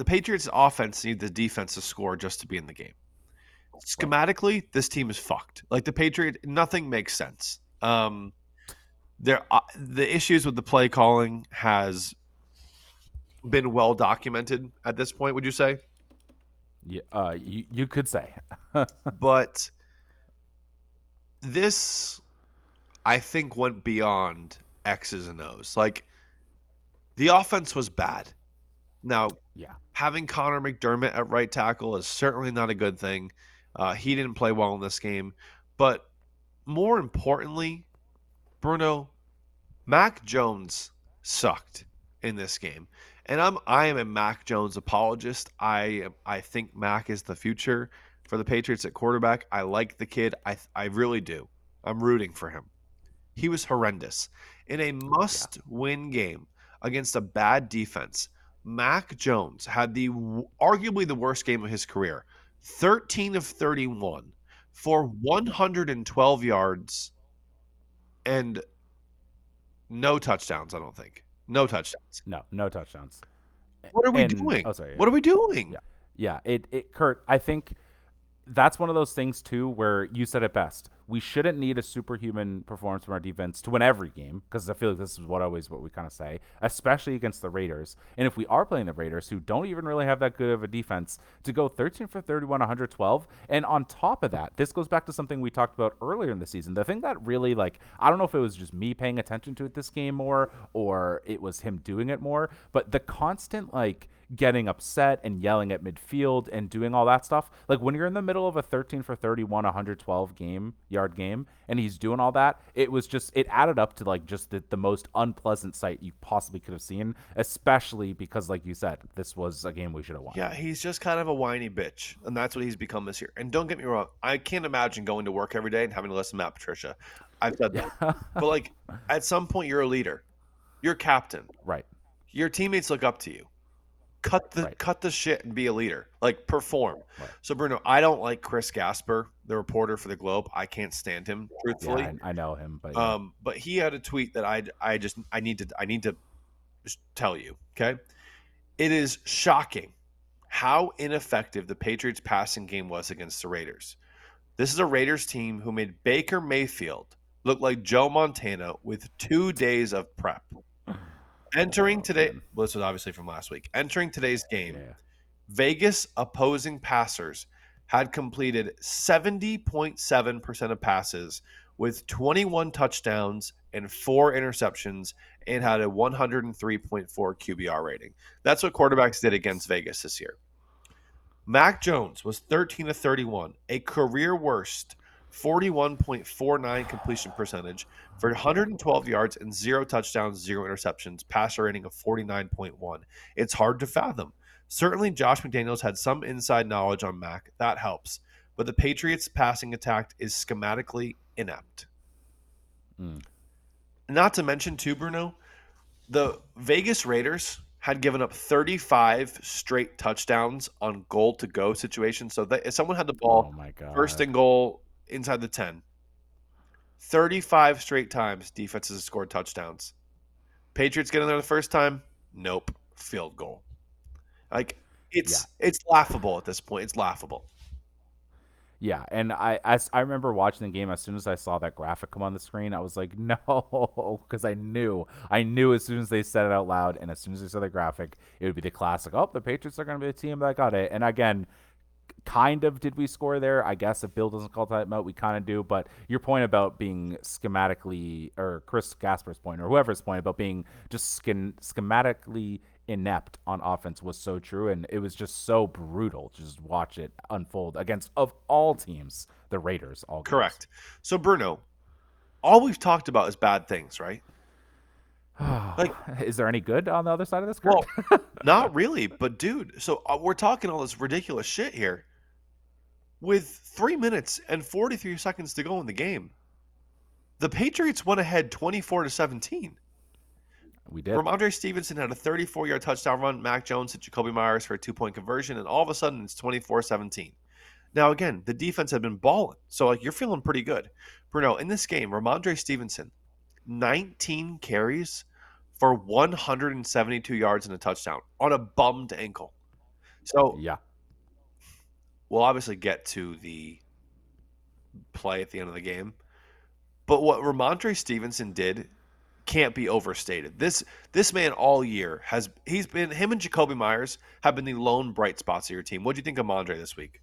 the Patriots offense need the defense to score just to be in the game. Schematically, this team is fucked. Like the Patriot, nothing makes sense. Um, there, uh, the issues with the play calling has been well documented at this point. Would you say? Yeah, uh, you you could say. but this I think went beyond X's and O's. Like the offense was bad. Now, Yeah. having Connor McDermott at right tackle is certainly not a good thing. Uh, he didn't play well in this game, but more importantly, Bruno, Mac Jones sucked in this game. And I'm I am a Mac Jones apologist. I I think Mac is the future. for the Patriots at quarterback. I like the kid. I I really do. I'm rooting for him. He was horrendous in a must-win game against a bad defense. Mac Jones had the arguably the worst game of his career. 13 of 31 for 112 yards and no touchdowns, I don't think. No touchdowns. No, no touchdowns. What are we And- doing? oh, sorry, What are we doing? Yeah. Yeah, it, it Kurt, I think that's one of those things too where you said it best. We shouldn't need a superhuman performance from our defense to win every game because I feel like this is what always what we kind of say, especially against the Raiders. And if we are playing the Raiders, who don't even really have that good of a defense, to go 13 for 31, 112, and on top of that, this goes back to something we talked about earlier in the season. The thing that really like I don't know if it was just me paying attention to it this game more or it was him doing it more, but the constant like getting upset and yelling at midfield and doing all that stuff. Like when you're in the middle of a 13 for 31, 112 game yard game, and he's doing all that, it was just it added up to like just the, the most unpleasant sight you possibly could have seen. Especially because, like you said, this was a game we should have won. Yeah, he's just kind of a whiny bitch, and that's what he's become this year. And don't get me wrong, I can't imagine going to work every day and having to listen to Matt Patricia. I've said that, but like at some point, you're a leader, you're captain, right. your teammates look up to you. Cut the Right. cut the shit and be a leader. Like perform. Right. So Bruno, I don't like Chris Gasper, the reporter for the Globe. I can't stand him, Yeah, truthfully. I, I know him, but yeah. Um, but he had a tweet that I I just I need to I need to tell you. Okay, it is shocking how ineffective the Patriots passing game was against the Raiders. This is a Raiders team who made Baker Mayfield look like Joe Montana with two days of prep. Entering Oh, today, well, this was obviously from last week. Entering today's game, yeah. Vegas opposing passers had completed 70.7% of passes with 21 touchdowns and four interceptions and had a 103.4 QBR rating. That's what quarterbacks did against Vegas this year. Mac Jones was 13 to 31, a career worst 41.49 completion percentage for 112 yards and zero touchdowns, zero interceptions, passer rating of 49.1. It's hard to fathom. Certainly, Josh McDaniels had some inside knowledge on Mac. That helps. But the Patriots' passing attack is schematically inept. Mm. Not to mention, too, Bruno, the Vegas Raiders had given up 35 straight touchdowns on goal to go situations. So that if someone had the ball oh first and goal inside the 10, 35 straight times defenses have scored touchdowns. Patriots get in there the first time, nope, field goal. Like it's it's laughable at this point. It's laughable. Yeah, and I as I remember watching the game as soon as I saw that graphic come on the screen, I was like, no, because I knew, I knew as soon as they said it out loud, and as soon as they saw the graphic, it would be the classic. Oh, the Patriots are going to be the team that got it. And again, kind of did we score there? I guess if Bill doesn't call timeout, we kind of do. But your point about being schematically, or Chris Gasper's point, or whoever's point about being just skin, schematically inept on offense was so true, and it was just so brutal. to Just watch it unfold against of all teams, the Raiders. All games. Correct. So Bruno, all we've talked about is bad things, right? Like- is there any good on the other side of this? Kurt? Well, not really, but dude, so uh, we're talking all this ridiculous shit here. With three minutes and 43 seconds to go in the game, the Patriots went ahead 24 to 17. we did. Rhamondre Stevenson had a 34 yard touchdown run. Mac Jones hit Jakobi Meyers for a two point conversion, and all of a sudden it's 24 17. Now, again, the defense had been balling. So, like, you're feeling pretty good. Bruno, in this game, Rhamondre Stevenson, 19 carries for 172 yards and a touchdown on a bummed ankle. So, yeah, we'll obviously get to the play at the end of the game. But what Rhamondre Stevenson did can't be overstated. This this man all year has he's been him and Jakobi Meyers have been the lone bright spots of your team. What do you think of Mondre this week?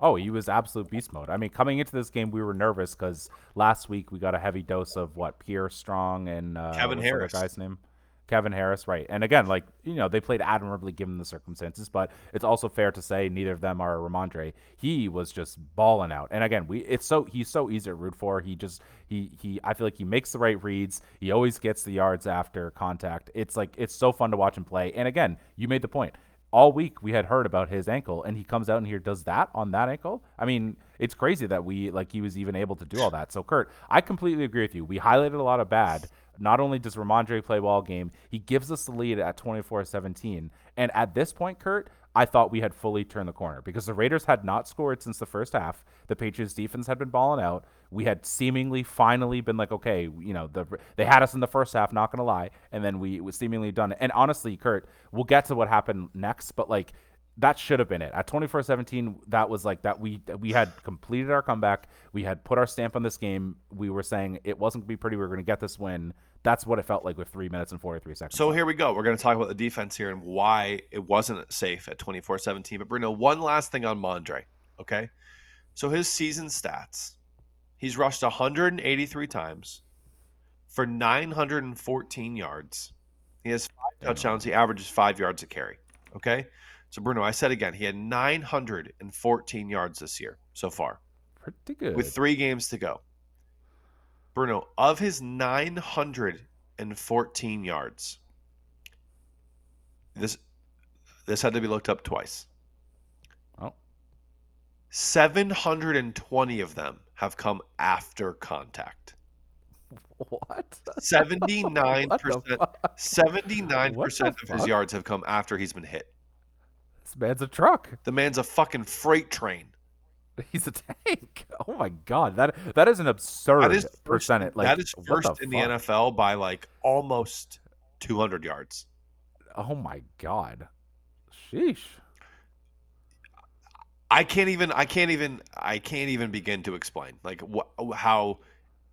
Oh, he was absolute beast mode. I mean, coming into this game, we were nervous because last week we got a heavy dose of what Pierre Strong and uh, Kevin what's the other Harris. guy's name, Kevin Harris, right? And again, like you know, they played admirably given the circumstances, but it's also fair to say neither of them are Rhamondre. He was just balling out, and again, we it's so he's so easy to root for. He just he he I feel like he makes the right reads. He always gets the yards after contact. It's like it's so fun to watch him play. And again, you made the point all week we had heard about his ankle, and he comes out and here does that on that ankle. I mean, it's crazy that we like he was even able to do all that. So, Kurt, I completely agree with you. We highlighted a lot of bad. Not only does Rhamondre play well game, he gives us the lead at 24-17. And at this point, Kurt, I thought we had fully turned the corner because the Raiders had not scored since the first half. The Patriots defense had been balling out. We had seemingly finally been like, okay, you know, the they had us in the first half, not gonna lie, and then we was seemingly done. And honestly, Kurt, we'll get to what happened next, but like that should have been it. At 24-17, that was like that we we had completed our comeback. We had put our stamp on this game. We were saying it wasn't going to be pretty. We were going to get this win. That's what it felt like with 3 minutes and 43 seconds. So here we go. We're going to talk about the defense here and why it wasn't safe at 24-17. But Bruno, one last thing on Mondre, okay? So his season stats. He's rushed 183 times for 914 yards. He has five touchdowns. He averages 5 yards a carry, okay? So Bruno, I said again, he had 914 yards this year so far pretty good. with 3 games to go. Bruno, of his 914 yards, this this had to be looked up twice. Oh. 720 of them have come after contact. what? 79%, What 79% of his yards have come after he's been hit. This man's a truck. The man's a fucking freight train. He's a tank. Oh my god, that that is an absurd That is first, percentage. Like that is first in the? NFL by like almost 200 yards. Oh my god, sheesh. I can't even I can't even I can't even begin to explain like what how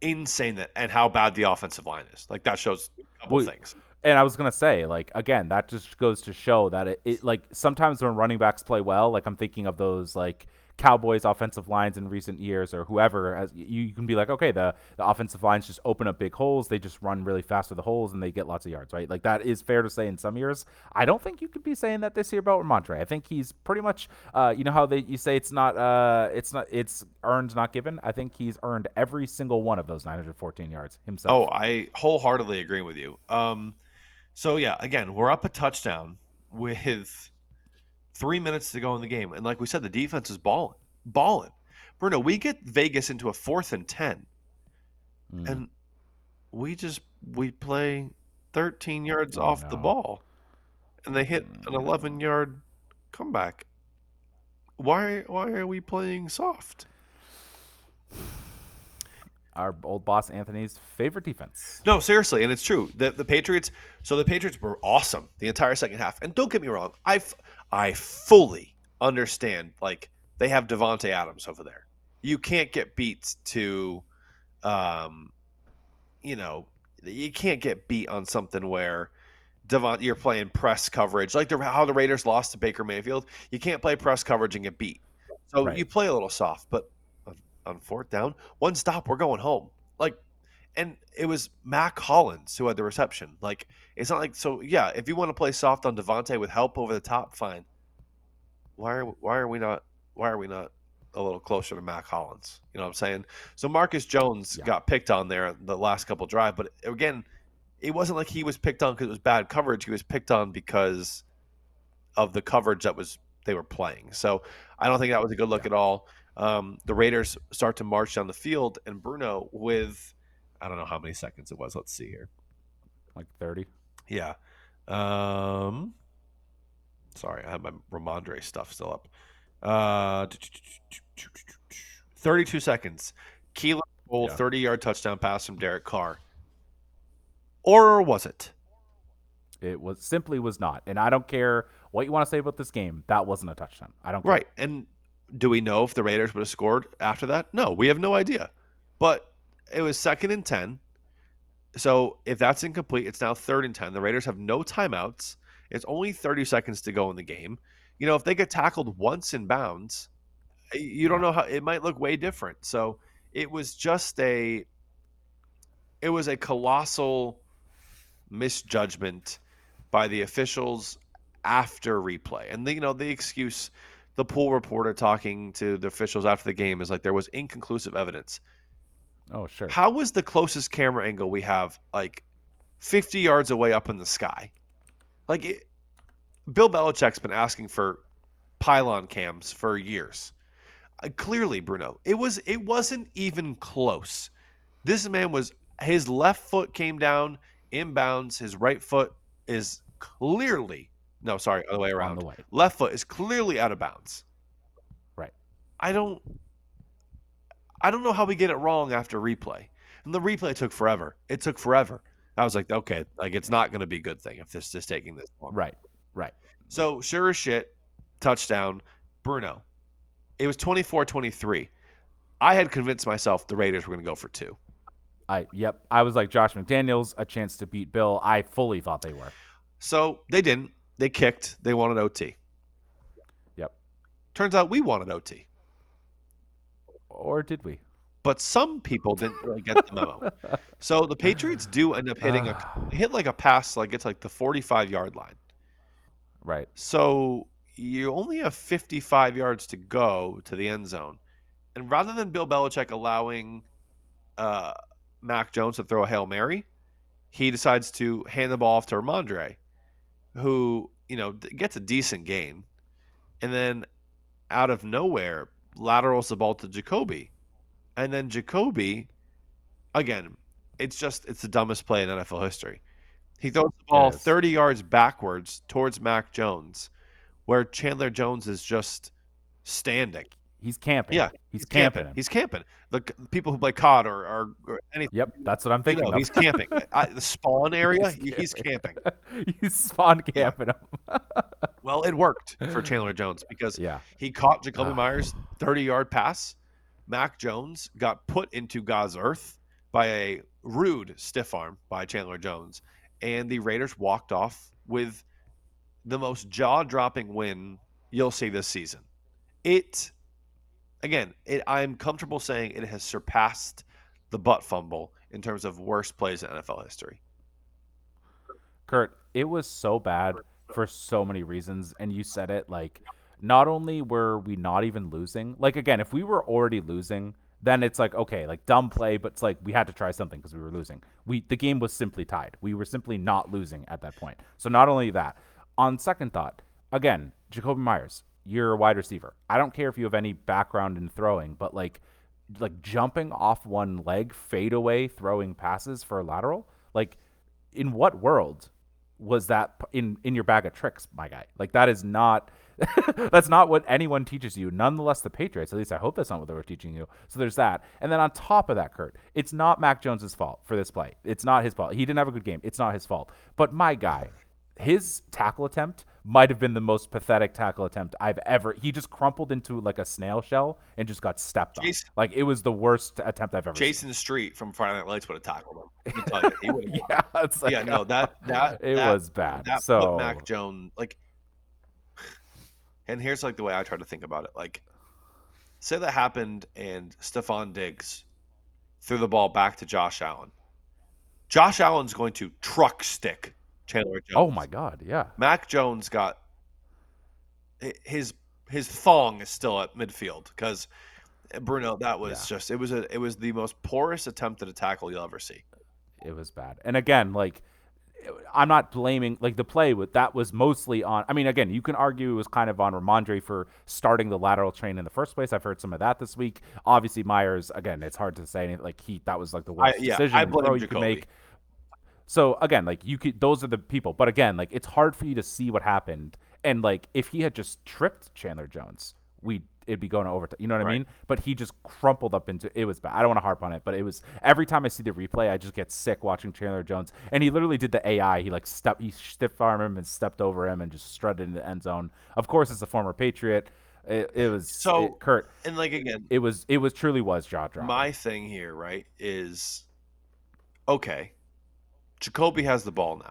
insane that and how bad the offensive line is. Like that shows a couple Well, things. And I was gonna say, like again, that just goes to show that it, it like sometimes when running backs play well, like I'm thinking of those like Cowboys offensive lines in recent years or whoever as you, you can be like, okay, the, the offensive lines just open up big holes, they just run really fast through the holes and they get lots of yards, right? Like that is fair to say in some years. I don't think you could be saying that this year about Montre. I think he's pretty much uh, you know how they you say it's not uh it's not it's earned not given. I think he's earned every single one of those 914 yards himself. Oh, I wholeheartedly agree with you. Um, so yeah, again, we're up a touchdown with three minutes to go in the game, and like we said, the defense is balling, balling. Bruno, we get Vegas into a fourth and ten, Mm. and we just we play 13 yards Oh, off the ball, and they hit an 11 yard comeback. Why why are we playing soft? Our old boss Anthony's favorite defense. No, seriously, and it's true. The the Patriots. So the Patriots were awesome the entire second half. And don't get me wrong, I f- I fully understand. Like they have Davante Adams over there. You can't get beat to, um, you know, you can't get beat on something where. Devon, you're playing press coverage, like the, how the Raiders lost to Baker Mayfield. You can't play press coverage and get beat. So Right. you play a little soft, but on, on fourth down, one stop, we're going home. Like and it was Mack Hollins who had the reception. Like it's not like so. Yeah, if you want to play soft on Davante with help over the top, fine. Why are why are we not why are we not a little closer to Mack Hollins? You know what I'm saying? So Marcus Jones Yeah. got picked on there the last couple drive, but again, it wasn't like he was picked on because it was bad coverage. He was picked on because of the coverage that was they were playing. So I don't think that was a good look at all. Um, the Raiders start to march down the field, and Bruno with I don't know how many seconds it was. Let's see here. Like 30. Yeah. Um, sorry, I have my Rhamondre stuff still up. Uh, 32 seconds. Keelan Cole, Yeah. 30 yard touchdown pass from Derek Carr. Or was it? It was simply was not. And I don't care what you want to say about this game. That wasn't a touchdown. I don't care. Right. And do we know if the Raiders would have scored after that? No, we have no idea. But it was second and 10. So if that's incomplete, it's now third and 10. The Raiders have no timeouts. It's only 30 seconds to go in the game. You know, if they get tackled once in bounds, you don't know how it might look way different. So it was just a it was a colossal misjudgment by the officials after replay. And the, you know, the excuse the pool reporter talking to the officials after the game is like there was inconclusive evidence. Oh, sure. How was the closest camera angle we have like 50 yards away up in the sky? Like it, Bill Belichick's been asking for pylon cams for years. Uh, clearly, Bruno, it was it wasn't even close. This man was his left foot came down inbounds. His right foot is clearly no, sorry, other way around. the way. Left foot is clearly out of bounds. Right. I don't I don't know how we get it wrong after replay. And the replay took forever. It took forever. I was like, okay, like it's not going to be a good thing if this is taking this long. Right. Right. So sure as shit, touchdown, Bruno. It was 24-23. I had convinced myself the Raiders were going to go for two. I yep. I was like Josh McDaniels, a chance to beat Bill. I fully thought they were. So they didn't. They kicked. They wanted OT. Yep. Turns out we wanted OT. Or did we? But some people didn't really get the memo. so the Patriots do end up hitting a hit like a pass like it's like the 45 yard line. Right. So you only have 55 yards to go to the end zone. And rather than Bill Belichick allowing uh, Mac Jones to throw a Hail Mary, he decides to hand the ball off to Rhamondre, who, you know, gets a decent gain. And then out of nowhere, laterals the ball to Jakobi. And then Jakobi, again, it's just, it's the dumbest play in NFL history. He throws the ball is. 30 yards backwards towards Mac Jones, where Chandler Jones is just standing. He's camping. Yeah, He's, He's camping. camping. He's camping. The people who play COD or, or, or anything, Yep, that's what I'm you thinking. know, of. he's camping. I, the spawn area, He's he's, camping. he's spawn camping him. Well, it worked for Chandler Jones because yeah. he caught Jakobi Ah. Meyers 30 yard pass. Mac Jones got put into God's earth by a rude stiff arm by Chandler Jones. And the Raiders walked off with the most jaw dropping win you'll see this season. It, again, it, I'm comfortable saying it has surpassed the butt fumble in terms of worst plays in NFL history. Kurt, it was so bad for so many reasons, and you said it like not only were we not even losing, like again, if we were already losing, then it's like okay, like dumb play, but it's like we had to try something because we were losing. We the game was simply tied. We were simply not losing at that point. So not only that, on second thought, again, Jakobi Meyers, you're a wide receiver. I don't care if you have any background in throwing, but like like jumping off one leg, fade away, throwing passes for a lateral, like in what world was that in in your bag of tricks, my guy? Like that is not that's not what anyone teaches you. Nonetheless, the Patriots, at least I hope that's not what they were teaching you. So there's that. And then on top of that, Kurt, it's not Mac Jones's fault for this play. It's not his fault. He didn't have a good game. It's not his fault. But my guy, his tackle attempt might have been the most pathetic tackle attempt I've ever. He just crumpled into like a snail shell and just got stepped on. Like it was the worst attempt I've ever Jason Street from Friday Night Lights would have tackled him. I can tell you, he would have seen. Yeah, it's like, yeah, no, that that it that, was bad. that so Mac Jones like. And here's like the way I try to think about it. Like, say that happened, and Stefon Diggs threw the ball back to Josh Allen. Josh Allen's going to truck stick Chandler Jones. oh my god, yeah. Mac Jones got his his thong is still at midfield because eh, Bruno. That was Yeah. just it was a it was the most porous attempt at a tackle you'll ever see. it was bad. And again, like I'm not blaming like the play with that was mostly on I mean again, you can argue it was kind of on Rhamondre for starting the lateral train in the first place. I've heard some of that this week. Obviously Meyers, again, it's hard to say anything like he that was like the worst yeah, decision I blame you could make. So again, like you could those are the people. But again, like it's hard for you to see what happened. And like if he had just tripped Chandler Jones, we it'd be going to overtime. You know what I mean? But he just crumpled up into it was bad. I don't want to harp on it, but it was every time I see the replay, I just get sick watching Chandler Jones. And he literally did the AI. He like stepped, he stiff armed him and stepped over him and just strutted in the end zone. Of course, as a former Patriot, it, it was So, it- Kurt. And like again, It was it was truly was jaw dropping. my thing here, right, is okay. Jakobi has the ball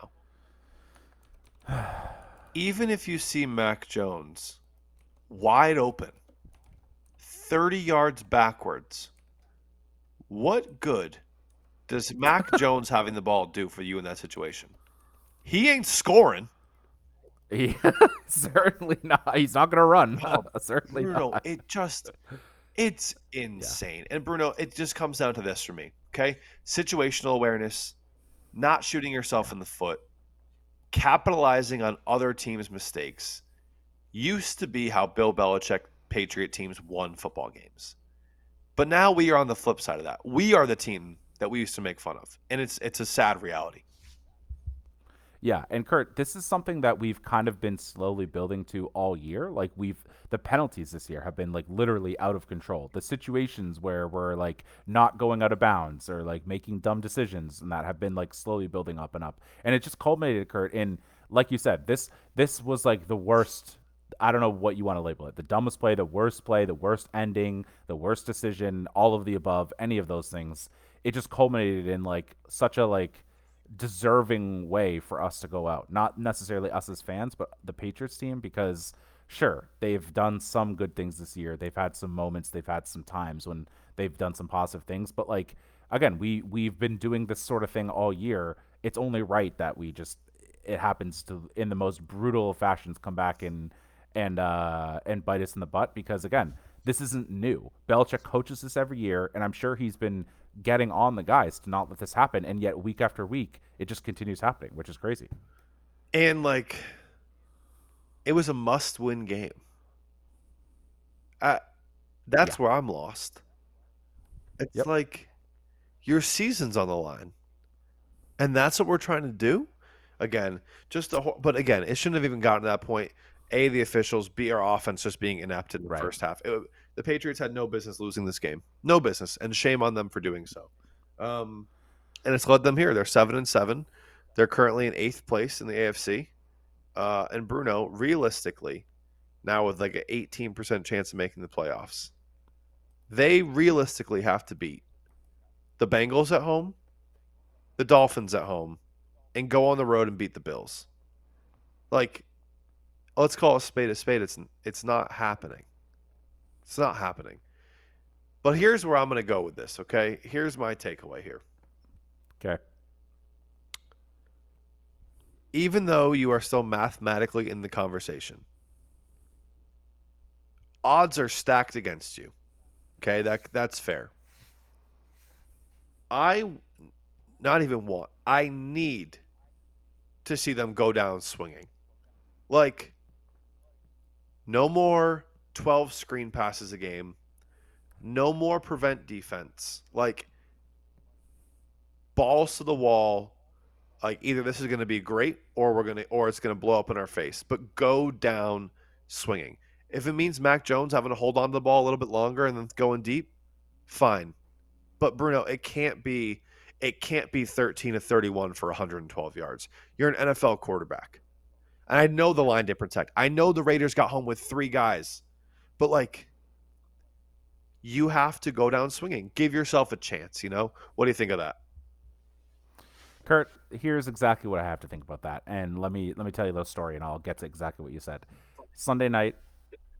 now. Even if you see Mac Jones wide open, 30 yards backwards, what good does Mac Jones having the ball do for you in that situation? He ain't scoring. He, certainly not. He's not gonna run. Oh, certainly Bruno, not. it just it's insane. And Bruno, it just comes down to this for me. Okay? Situational awareness, not shooting yourself in the foot. capitalizing on other teams' mistakes used to be how Bill Belichick Patriot teams won football games. But now we are on the flip side of that. We are the team that we used to make fun of. And it's it's a sad reality. Yeah, and Kurt, this is something that we've kind of been slowly building to all year. Like we've the penalties this year have been like literally out of control. The situations where we're like not going out of bounds or like making dumb decisions and that have been like slowly building up and up. And it just culminated, Kurt, in like you said, this this was like the worst I don't know what you want to label it. The dumbest play, the worst play, the worst ending, the worst decision, all of the above, any of those things. It just culminated in like such a like deserving way for us to go out. Not necessarily us as fans, but the Patriots team because sure, they've done some good things this year. They've had some moments, they've had some times when they've done some positive things, but like again, we we've been doing this sort of thing all year. It's only right that we just it happens to in the most brutal fashions come back and and uh and bite us in the butt because again, this isn't new. Belichick coaches this every year, and I'm sure he's been getting on the guys to not let this happen, and yet week after week, it just continues happening, which is crazy. And like, it was a must-win game. I, that's Yeah. where I'm lost. It's Yep. like your season's on the line, and that's what we're trying to do. Again, just a, hor- but again, it shouldn't have even gotten to that point. A, the officials, B, our offense just being inept in the Right. first half. It- the Patriots had no business losing this game, no business, and shame on them for doing so. Um, and it's led them here. They're seven and seven. They're currently in eighth place in the AFC. Uh, and Bruno, realistically, now with like an 18% chance of making the playoffs, they realistically have to beat the Bengals at home, the Dolphins at home, and go on the road and beat the Bills. Like, let's call a spade a spade. It's it's not happening. It's not happening. But here's where I'm going to go with this. Okay, here's my takeaway here. Okay. even though you are still mathematically in the conversation, odds are stacked against you. Okay, that that's fair. I not even want. I need to see them go down swinging. Like no more 12 screen passes a game. No more prevent defense. Like balls to the wall, like either this is going to be great or we're going to or it's going to blow up in our face but go down swinging. If it means mac jones having to hold on to the ball a little bit longer and then going deep fine. But bruno it can't be it can't be 13 to 31 for 112 yards. You're an nfl quarterback. And i know the line didn't protect. I know the raiders got home with three guys but like you have to go down swinging give yourself a chance you know what do you think of that Kurt, here's exactly what I have to think about that. And let me let me tell you the story and I'll get to exactly what you said. Sunday night,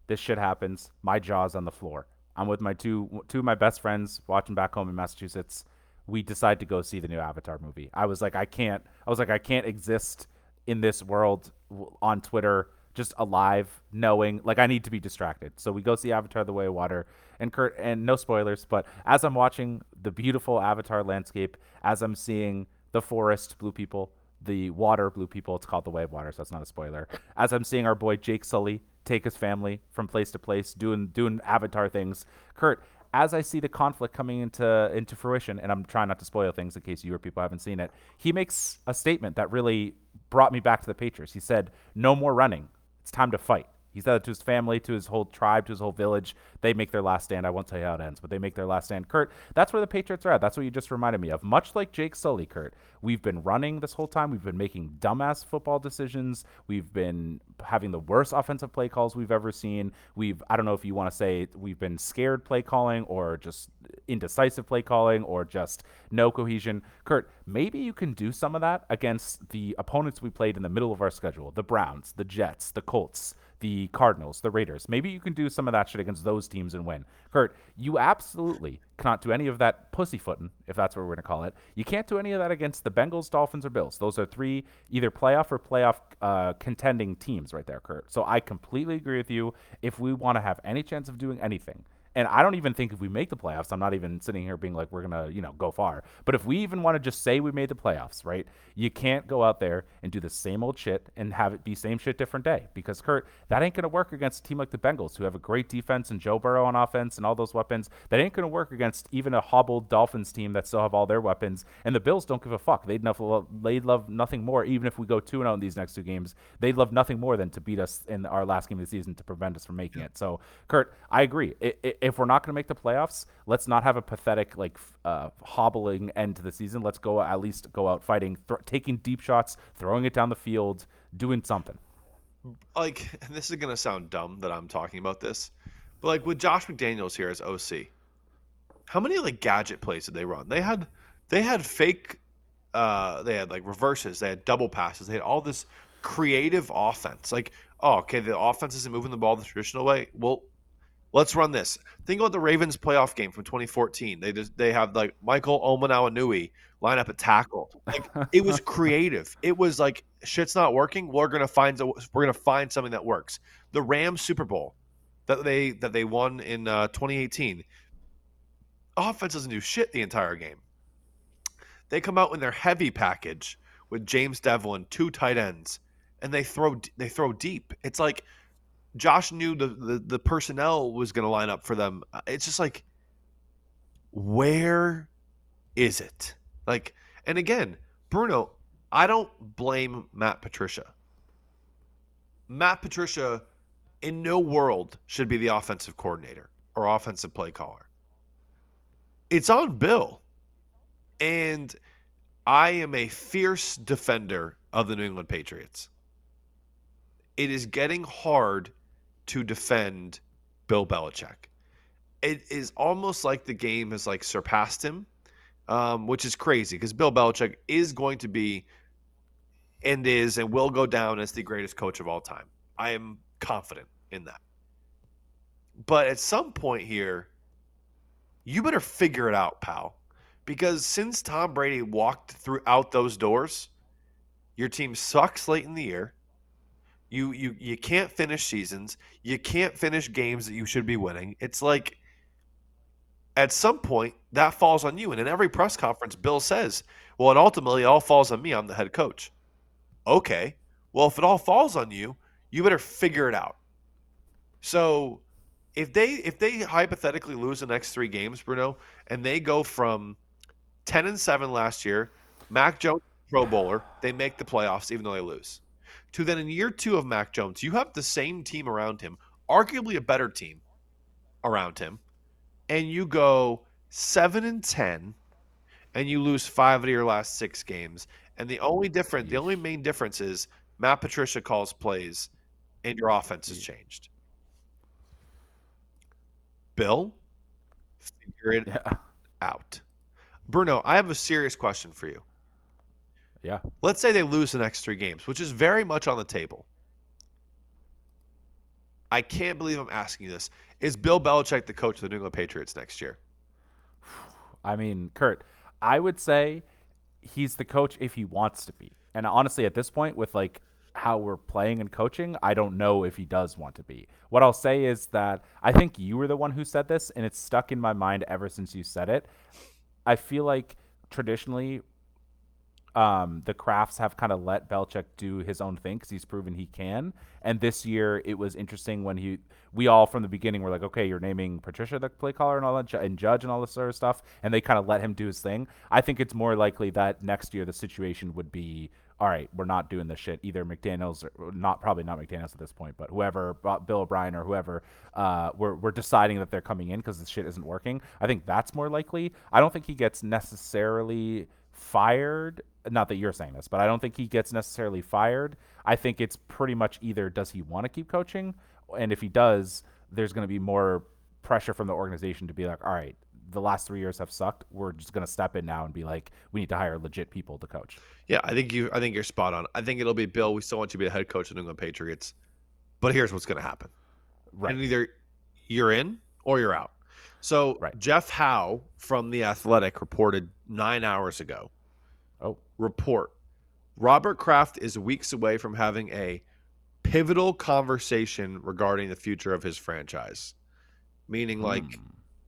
this shit happens. My jaw's on the floor. I'm with my two two of my best friends watching back home in Massachusetts. We decide to go see the new Avatar movie. I was like I can't I was like I can't exist in this world on Twitter just alive knowing like I need to be distracted. So we go see Avatar the Way of Water and Kurt and no spoilers, but as I'm watching the beautiful Avatar landscape, as I'm seeing the forest blue people, the water blue people, it's called the Way of Water, so that's not a spoiler. As I'm seeing our boy Jake Sully take his family from place to place doing doing Avatar things, Kurt, as I see the conflict coming into into fruition, and I'm trying not to spoil things in case you or people haven't seen it, he makes a statement that really brought me back to the Patriots. He said, "No more running. It's time to fight." He said it to his family, to his whole tribe, to his whole village. They make their last stand. I won't tell you how it ends, but they make their last stand. Kurt, that's where the Patriots are at. That's what you just reminded me of. Much like Jake Sully, Kurt, we've been running this whole time. We've been making dumbass football decisions. We've been having the worst offensive play calls we've ever seen. We've, I don't know if you want to say we've been scared play calling or just indecisive play calling or just no cohesion. Kurt, maybe you can do some of that against the opponents we played in the middle of our schedule the Browns, the Jets, the Colts the Cardinals, the Raiders. Maybe you can do some of that shit against those teams and win. Kurt, you absolutely cannot do any of that pussyfooting, if that's what we're going to call it. You can't do any of that against the Bengals, Dolphins, or Bills. Those are three either playoff or playoff uh, contending teams right there, Kurt. So I completely agree with you. If we want to have any chance of doing anything, And I don't even think if we make the playoffs, I'm not even sitting here being like we're gonna, you know, go far. But if we even want to just say we made the playoffs, right? You can't go out there and do the same old shit and have it be same shit different day. Because Kurt, that ain't gonna work against a team like the Bengals, who have a great defense and Joe Burrow on offense and all those weapons. That ain't gonna work against even a hobbled Dolphins team that still have all their weapons. And the Bills don't give a fuck. They'd love, they'd love nothing more, even if we go two and out in these next two games. They'd love nothing more than to beat us in our last game of the season to prevent us from making it. So, Kurt, I agree. I, I, if we're not gonna make the playoffs, let's not have a pathetic like uh, hobbling end to the season. Let's go at least go out fighting, th- taking deep shots, throwing it down the field, doing something. Like, and this is gonna sound dumb that I'm talking about this, but like with Josh McDaniels here as OC, how many like gadget plays did they run? They had they had fake, uh, they had like reverses, they had double passes, they had all this creative offense. Like, oh, okay, the offense isn't moving the ball the traditional way. Well, Let's run this. Think about the Ravens playoff game from 2014. They just they have like Michael Hoomanawanui line up a tackle. Like it was creative. It was like shit's not working. We're gonna find we're gonna find something that works. The Rams Super Bowl that they that they won in uh, 2018. Offense doesn't do shit the entire game. They come out in their heavy package with James Develin, two tight ends, and they throw they throw deep. It's like Josh knew the, the, the personnel was going to line up for them. Uh, it's just like, where is it? Like, and again, Bruno, I don't blame Matt Patricia. Matt Patricia, in no world, should be the offensive coordinator or offensive play caller. It's on Bill. And I am a fierce defender of the New England Patriots. It is getting hard to defend Bill Belichick. It is almost like the game has like surpassed him, um, which is crazy because Bill Belichick is going to be and is and will go down as the greatest coach of all time. I am confident in that. But at some point here, you better figure it out, pal. Because since Tom Brady walked throughout those doors, your team sucks late in the year. You you you can't finish seasons. You can't finish games that you should be winning. It's like at some point that falls on you. And in every press conference, Bill says, "Well, and ultimately, it all falls on me. I'm the head coach." Okay. Well, if it all falls on you, you better figure it out. So, if they if they hypothetically lose the next three games, Bruno, and they go from ten and seven last year, Mac Jones Pro Bowler, they make the playoffs even though they lose to then in year two of Mac Jones, you have the same team around him, arguably a better team around him, and you go seven and ten, and you lose five of your last six games. And the only different, the only main difference is Matt Patricia calls plays, and your offense has changed. Bill, figure it Yeah. out. Bruno, I have a serious question for you. Yeah. Let's say they lose the next three games, which is very much on the table. I can't believe I'm asking you this. Is Bill Belichick the coach of the New England Patriots next year? I mean, Kurt, I would say he's the coach if he wants to be. And honestly, at this point, with like how we're playing and coaching, I don't know if he does want to be. What I'll say is that I think you were the one who said this, and it's stuck in my mind ever since you said it. I feel like traditionally, um, the Krafts have kind of let Belichick do his own thing because he's proven he can. And this year, it was interesting when he, we all from the beginning were like, okay, you're naming Patricia the play caller and all that, and Judge and all this sort of stuff, and they kind of let him do his thing. I think it's more likely that next year the situation would be, all right, we're not doing this shit. Either McDaniel's or not, probably not McDaniel's at this point, but whoever, Bill O'Brien or whoever, uh, we're we're deciding that they're coming in because this shit isn't working. I think that's more likely. I don't think he gets necessarily fired. Not that you're saying this, but I don't think he gets necessarily fired. I think it's pretty much either does he want to keep coaching, and if he does, there's going to be more pressure from the organization to be like, all right, the last three years have sucked. We're just going to step in now and be like, we need to hire legit people to coach. Yeah, I think you. I think you're spot on. I think it'll be Bill. We still want you to be the head coach of the New England Patriots, but here's what's going to happen. Right. And either you're in or you're out. So Right. Jeff Howe from the Athletic reported nine hours ago. Oh, report Robert Kraft is weeks away from having a pivotal conversation regarding the future of his franchise. meaning like Hmm.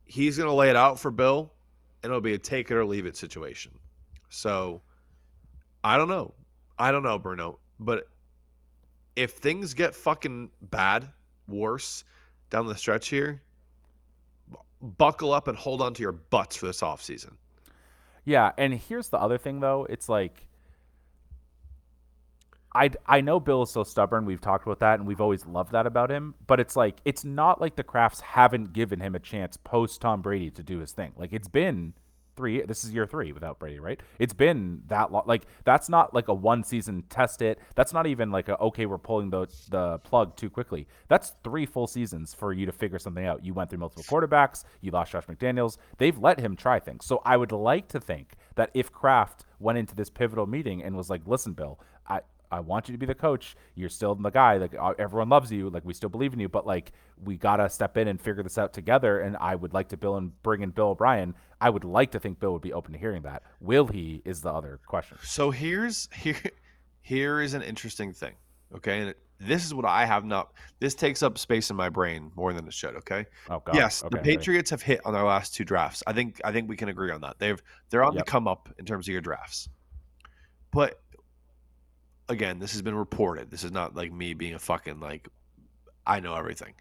he's going to lay it out for Bill, and it'll be a take it or leave it situation. So I don't know. I don't know, Bruno. But if things get fucking bad, worse down the stretch here, buckle up and hold on to your butts for this offseason. Yeah, and here's the other thing though. It's like I I know Bill is so stubborn. We've talked about that and we've always loved that about him, but it's like it's not like the Krafts haven't given him a chance post Tom Brady to do his thing. Like it's been 3 this is year 3 without Brady, right? It's been that long. Like that's not like a one season test it. That's not even like a okay, we're pulling the the plug too quickly. That's 3 full seasons for you to figure something out. You went through multiple quarterbacks, you lost Josh McDaniels. They've let him try things. So I would like to think that if Kraft went into this pivotal meeting and was like, "Listen, Bill, I want you to be the coach. You're still the guy. Like uh, everyone loves you. Like we still believe in you. But like we gotta step in and figure this out together. And I would like to Bill and bring in Bill O'Brien. I would like to think Bill would be open to hearing that. Will he? Is the other question. So here's here here is an interesting thing. Okay, and this is what I have not. This takes up space in my brain more than it should. Okay. Oh God. yes, Okay, the. Patriots have hit on their last two drafts. I think I think we can agree on that. They've they're on Yep. the come up in terms of your drafts. But again, this has been reported. This is not like me being a fucking like I know everything.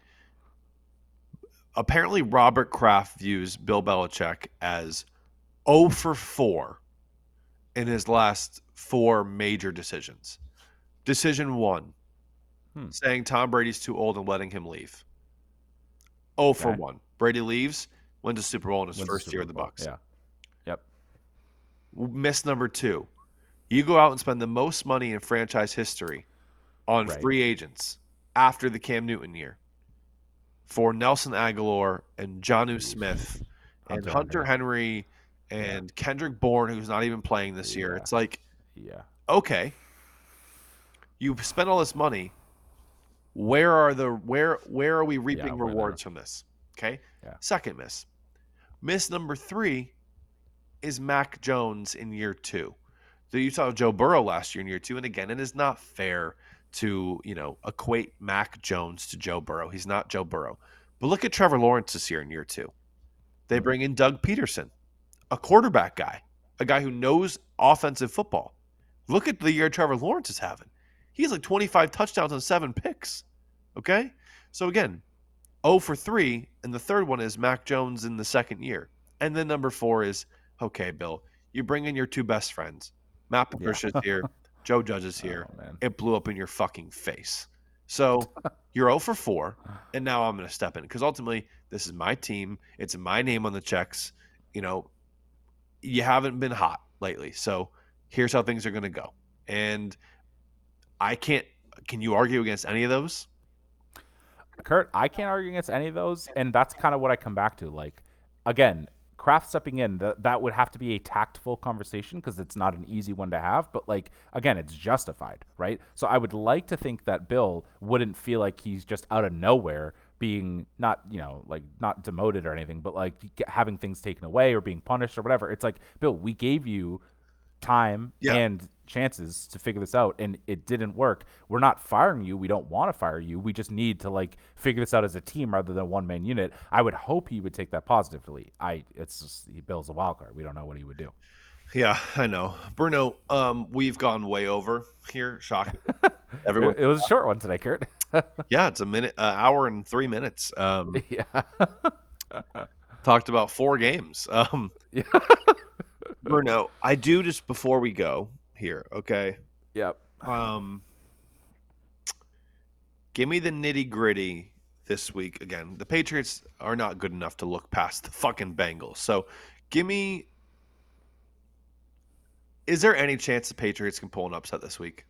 Apparently Robert Kraft views Bill Belichick as 0 for 4 in his last four major decisions. Decision 1, Hmm. saying Tom Brady's too old and letting him leave. 0 for 1. Brady leaves, wins a Super Bowl in his Wins first year of the Bucs. Yeah. Yep. Miss number two. You go out and spend the most money in franchise history on Right. free agents after the Cam Newton year for Nelson Agholor and Jonnu Smith and Hunter Henry and Kendrick Bourne, who's not even playing this year. Yeah. It's like, Yeah. okay, you spent all this money. Where are the where where are we reaping the- rewards from this? Okay. Yeah. Second miss. Miss number three is Mac Jones in year two. So you saw Joe Burrow last year in year two, and again, it is not fair to you know equate Mac Jones to Joe Burrow. He's not Joe Burrow. But look at Trevor Lawrence this year in year two. They mm-hmm. bring in Doug Pederson, a quarterback guy, a guy who knows offensive football. Look at the year Trevor Lawrence is having. He's like 25 touchdowns and seven picks. Okay? So again, 0 for 3, and the third one is Mac Jones in the second year. And then number four is, okay, Bill, you bring in your two best friends. Matt Yeah. Patricia's here, Joe Judge is here. Oh. It blew up in your fucking face. So you're 0 for 4, and now I'm going to step in because ultimately this is my team. It's my name on the checks. You know, you haven't been hot lately. So here's how things are going to go. And I can't, can you argue against any of those? Kurt, I can't argue against any of those, and that's kind of what I come back to. Like, again, Kraft stepping in, that that would have to be a tactful conversation because it's not an easy one to have. But like, again, it's justified, right? So I would like to think that Bill wouldn't feel like he's just out of nowhere being not, you know, like not demoted or anything, but like having things taken away or being punished or whatever. It's like, Bill, we gave you time Yeah. and chances to figure this out and it didn't work we're not firing you we don't want to fire you we just need to like figure this out as a team rather than one man unit i would hope he would take that positively i it's just he bill's a wild card we don't know what he would do Yeah, I know. Bruno, um, we've gone way over here. Shocking. Everyone. it, it was a short one today kurt Yeah, it's a minute, uh, hour and three minutes. Um, yeah talked about four games. Um, yeah Bruno, I do just before we go here. Okay. yep Um, give me the nitty gritty this week again. The Patriots are not good enough to look past the fucking Bengals. So, give me. Is there any chance the Patriots can pull an upset this week?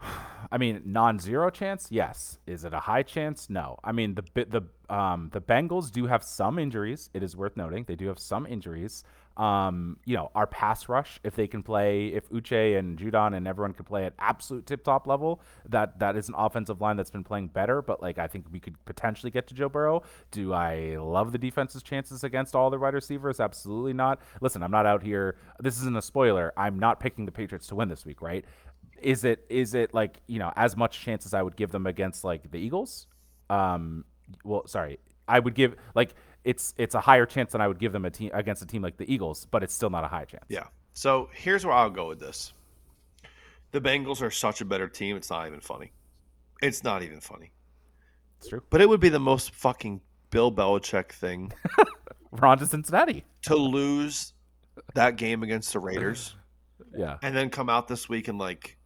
I mean, non-zero chance, yes. Is it a high chance? No. I mean, the the um the Bengals do have some injuries. It is worth noting they do have some injuries. Um, you know, our pass rush, if they can play, if Uche and Judon and everyone can play at absolute tip-top level, that that is an offensive line that's been playing better. But like, I think we could potentially get to Joe Burrow. Do I love the defense's chances against all the wide receivers? Absolutely not. Listen, I'm not out here. This isn't a spoiler. I'm not picking the Patriots to win this week, right? Is it is it like you know as much chance as I would give them against like the Eagles? Um, well, sorry, I would give like it's it's a higher chance than I would give them a team against a team like the Eagles, but it's still not a high chance. Yeah. So here's where I'll go with this. The Bengals are such a better team. It's not even funny. It's not even funny. it's true. But it would be the most fucking Bill Belichick thing We're on to Cincinnati. to lose that game against the Raiders Yeah. and then come out this week and like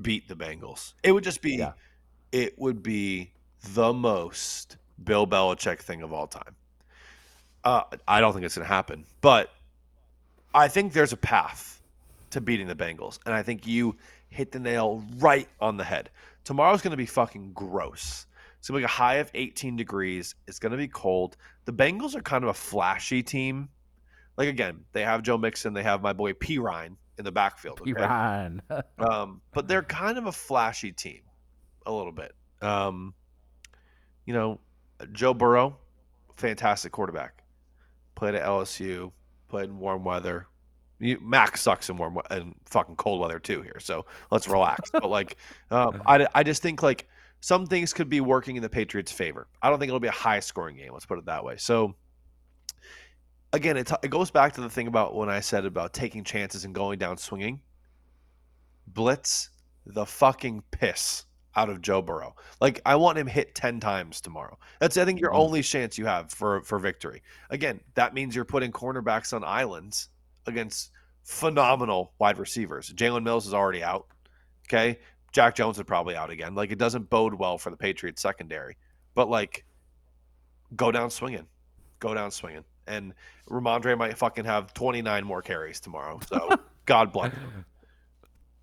beat the Bengals. It would just be Yeah. it would be the most Bill Belichick thing of all time. Uh, I don't think it's going to happen, but I think there's a path to beating the Bengals, and I think you hit the nail right on the head. Tomorrow's going to be fucking gross. It's going to be a high of 18 degrees. It's going to be cold. The Bengals are kind of a flashy team. Like again, they have Joe Mixon, they have my boy P Ryan in the backfield. okay? Um, but they're kind of a flashy team, a little bit. Um, you know, Joe Burrow, fantastic quarterback. Played at LSU, played in warm weather. You, Max sucks in warm and fucking cold weather too here, so let's relax. but like, um, I, I just think like some things could be working in the Patriots' favor. I don't think it'll be a high scoring game. Let's put it that way. So again, it, it goes back to the thing about when I said about taking chances and going down swinging. Blitz the fucking piss out of Joe Burrow. Like I want him hit 10 times tomorrow. That's I think your Mhm. only chance you have for for victory. Again, that means you're putting cornerbacks on islands against phenomenal wide receivers. Jalen Mills is already out. Okay? Jack Jones is probably out again. Like it doesn't bode well for the Patriots secondary. But like go down swinging. Go down swinging. And Rhamondre might fucking have 29 more carries tomorrow. So God bless. him.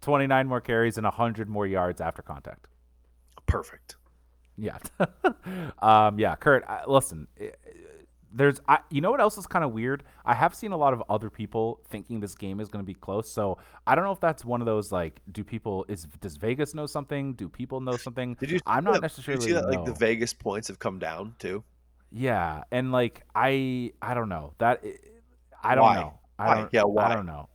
29 more carries and 100 more yards after contact. Perfect. Yeah. um, yeah, Kurt, I, listen, i- there's, I, you know what else is kind of weird? I have seen a lot of other people thinking this game is going to be close. So I don't know if that's one of those, like, do people, is, does Vegas know something? Do people know something? Did you? I'm not that- necessarily Did you see that? Like the. Vegas points have come down too. Yeah. And like, I, I don't know that, eh, I don't Why? know. I Why? don't, Yeah, why? I don't know.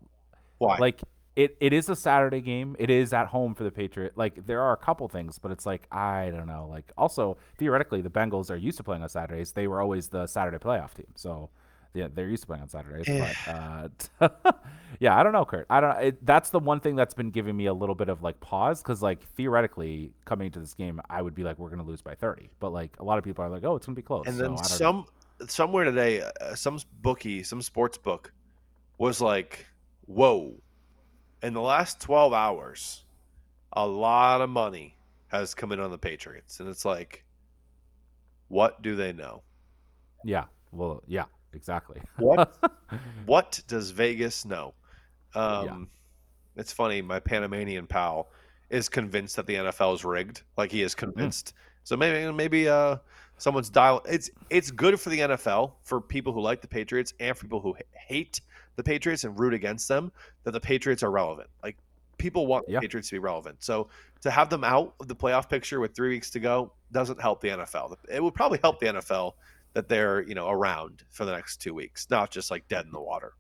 Why? Like it, it is a Saturday game. It is at home for the Patriot. Like there are a couple things, but it's like I don't know. Like also theoretically, the Bengals are used to playing on Saturdays. They were always the Saturday playoff team, so yeah, they're used to playing on Saturdays. but uh, yeah, I don't know, Kurt. I don't. It, that's the one thing that's been giving me a little bit of like pause because like theoretically coming into this game, I would be like, we're gonna lose by thirty, but like a lot of people are like, oh, it's gonna be close. and then I don't know. some somewhere today, uh, some bookie, some sports book, was like, "Whoa!" In the last twelve hours, a lot of money has come in on the Patriots, and it's like, what do they know? Yeah. Well, yeah, exactly. What what does Vegas know? Um, It's funny. My Panamanian pal is convinced that the NFL is rigged. Like he is convinced. So maybe maybe uh, someone's dial. It's it's good for the NFL for people who like the Patriots and for people who h- hate the Patriots and root against them that the Patriots are relevant. Like people want Yeah. the Patriots to be relevant. So to have them out of the playoff picture with three weeks to go doesn't help the NFL. It would probably help the NFL that they're you know around for the next two weeks, not just like dead in the water.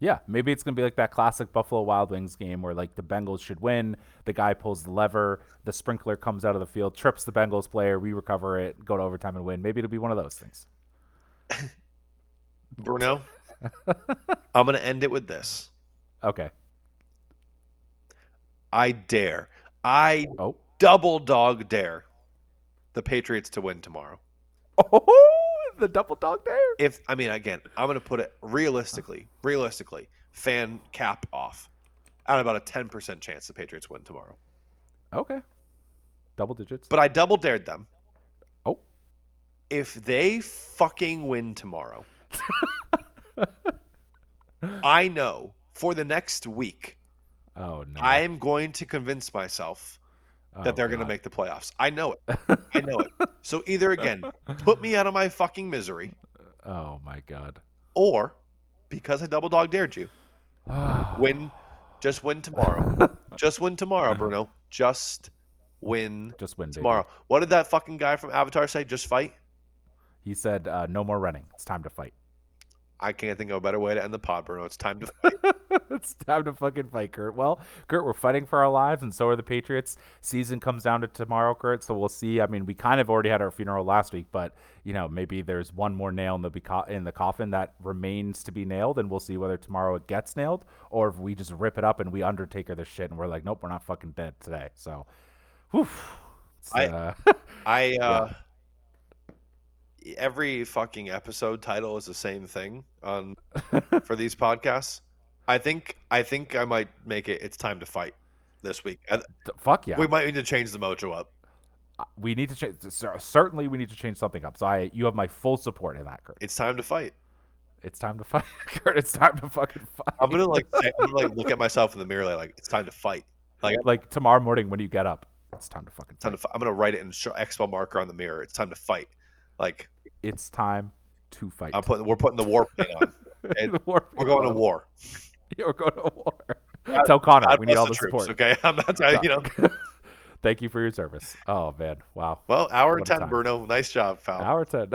Yeah, maybe it's gonna be like that classic Buffalo Wild Wings game where like the Bengals should win. The guy pulls the lever, the sprinkler comes out of the field, trips the Bengals player, we recover it, go to overtime and win. Maybe it'll be one of those things. Bruno, I'm going to end it with this. Okay. I dare, I Oh. double dog dare the Patriots to win tomorrow. Oh, the double dog dare. If I mean, again, I'm to put it realistically, realistically, fan cap off, at about a 10% chance the Patriots win tomorrow. Okay. Double digits. But I double dared them. Oh. If they fucking win tomorrow, I know for the next week, oh no. I am going to convince myself Oh, that they're going to make the playoffs. I know it. I know it. So either again, put me out of my fucking misery, Oh my god. or because I double dog dared you, win. Just win tomorrow. Just win tomorrow, Bruno. Just win Just win baby. tomorrow. What did that fucking guy from Avatar say? Just fight. He said, uh, "No more running. It's time to fight." I can't think of a better way to end the pod, Bruno. It's time to fight. it's time to fucking fight, Kurt. Well, Kurt, we're fighting for our lives, and so are the Patriots. Season comes down to tomorrow, Kurt. So we'll see. I mean, we kind of already had our funeral last week, but you know, maybe there's one more nail in the in the coffin that remains to be nailed, and we'll see whether tomorrow it gets nailed or if we just rip it up and we Undertaker this shit, and we're like, nope, we're not fucking dead today. So, whew. It's, I- uh, I uh every fucking episode title is the same thing on for these podcasts. I think I think I might make it it's time to fight this week. Fuck yeah. We might need to change the mojo up. Uh, we need to change. Certainly, we need to change something up. So I, you have my full support in that, Kurt. It's time to fight. It's time to fight, Kurt. It's time to fucking fight. I'm gonna like say, I'm gonna like look at myself in the mirror like, like it's time to fight. Like like tomorrow morning when you get up, it's time to fucking time fight. to fight. I'm gonna write it in show, expo marker on the mirror. It's time to fight. Like It's time to fight. I'm putting we're putting the war paint on. War- We're going to war. Yeah, we're going to war. Tell Connor God we need all the the troops, support. Okay, I'm not you know. Thank you for your service. Oh man, wow. Well, hour What ten, time. Bruno. Nice job, pal. Hour ten.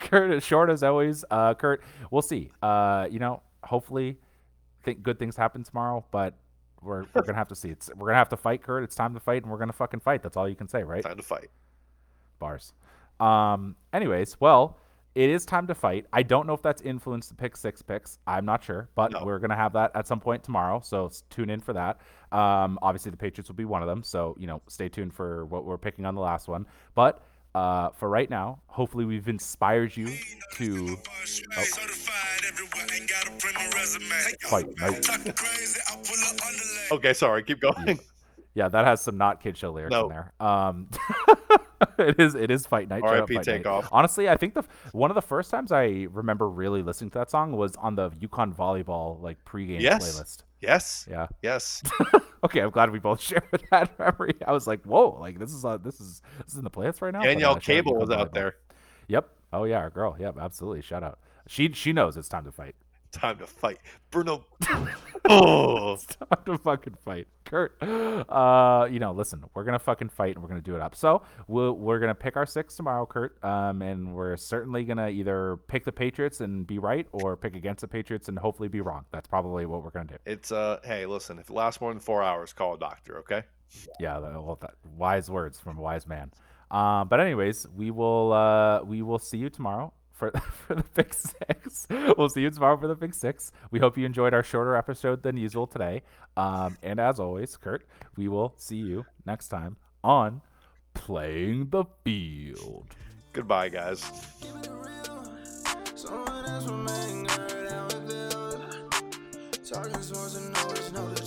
Kurt is short as always. Uh, Kurt, we'll see. Uh, you know, hopefully, think good things happen tomorrow, but we're we're gonna have to see. It's we're gonna have to fight, Kurt. It's time to fight, and we're gonna fucking fight. That's all you can say, right? Time to fight. Bars. Um. Anyways, well, it is time to fight. I don't know if that's influenced the pick six picks. I'm not sure, but No. we're gonna have that at some point tomorrow. So tune in for that. Um. Obviously, the Patriots will be one of them. So you know, stay tuned for what we're picking on the last one. But uh, for right now, hopefully we've inspired you to Oh. fight. Okay, sorry. Keep going. Yeah, that has some not kid show lyrics No. in there. Um, it is it is fight night. R.I.P. Fight Night. Takeoff. Honestly, I think the one of the first times I remember really listening to that song was on the UConn volleyball like pregame Yes. playlist. Yes. Yeah. Yes. Okay, I'm glad we both share that memory. I was like, whoa, like this is uh, this is this is in the playlist right now. But, Danielle uh, Cable was out Volleyball. there. Yep. Oh yeah, our girl. Yep, absolutely. Shout out. She she knows it's time to fight. Time to fight. Bruno. oh. It's time to fucking fight, Kurt. Uh, you know, listen, we're gonna fucking fight and we're gonna do it up. So we'll, we're gonna pick our six tomorrow, Kurt. Um, and we're certainly gonna either pick the Patriots and be right, or pick against the Patriots and hopefully be wrong. That's probably what we're gonna do. It's uh. Hey, listen. If it lasts more than four hours, call a doctor. Okay. Yeah, well, that, wise words from a wise man. Um, but anyways, we will uh, we will see you tomorrow for for the big six. We'll see you tomorrow for the big six. We hope you enjoyed our shorter episode than usual today. Um, and as always, Kurt, we will see you next time on playing the field. Goodbye, guys. Give it real. Someone else will make her how it feel. Talking swords and always know the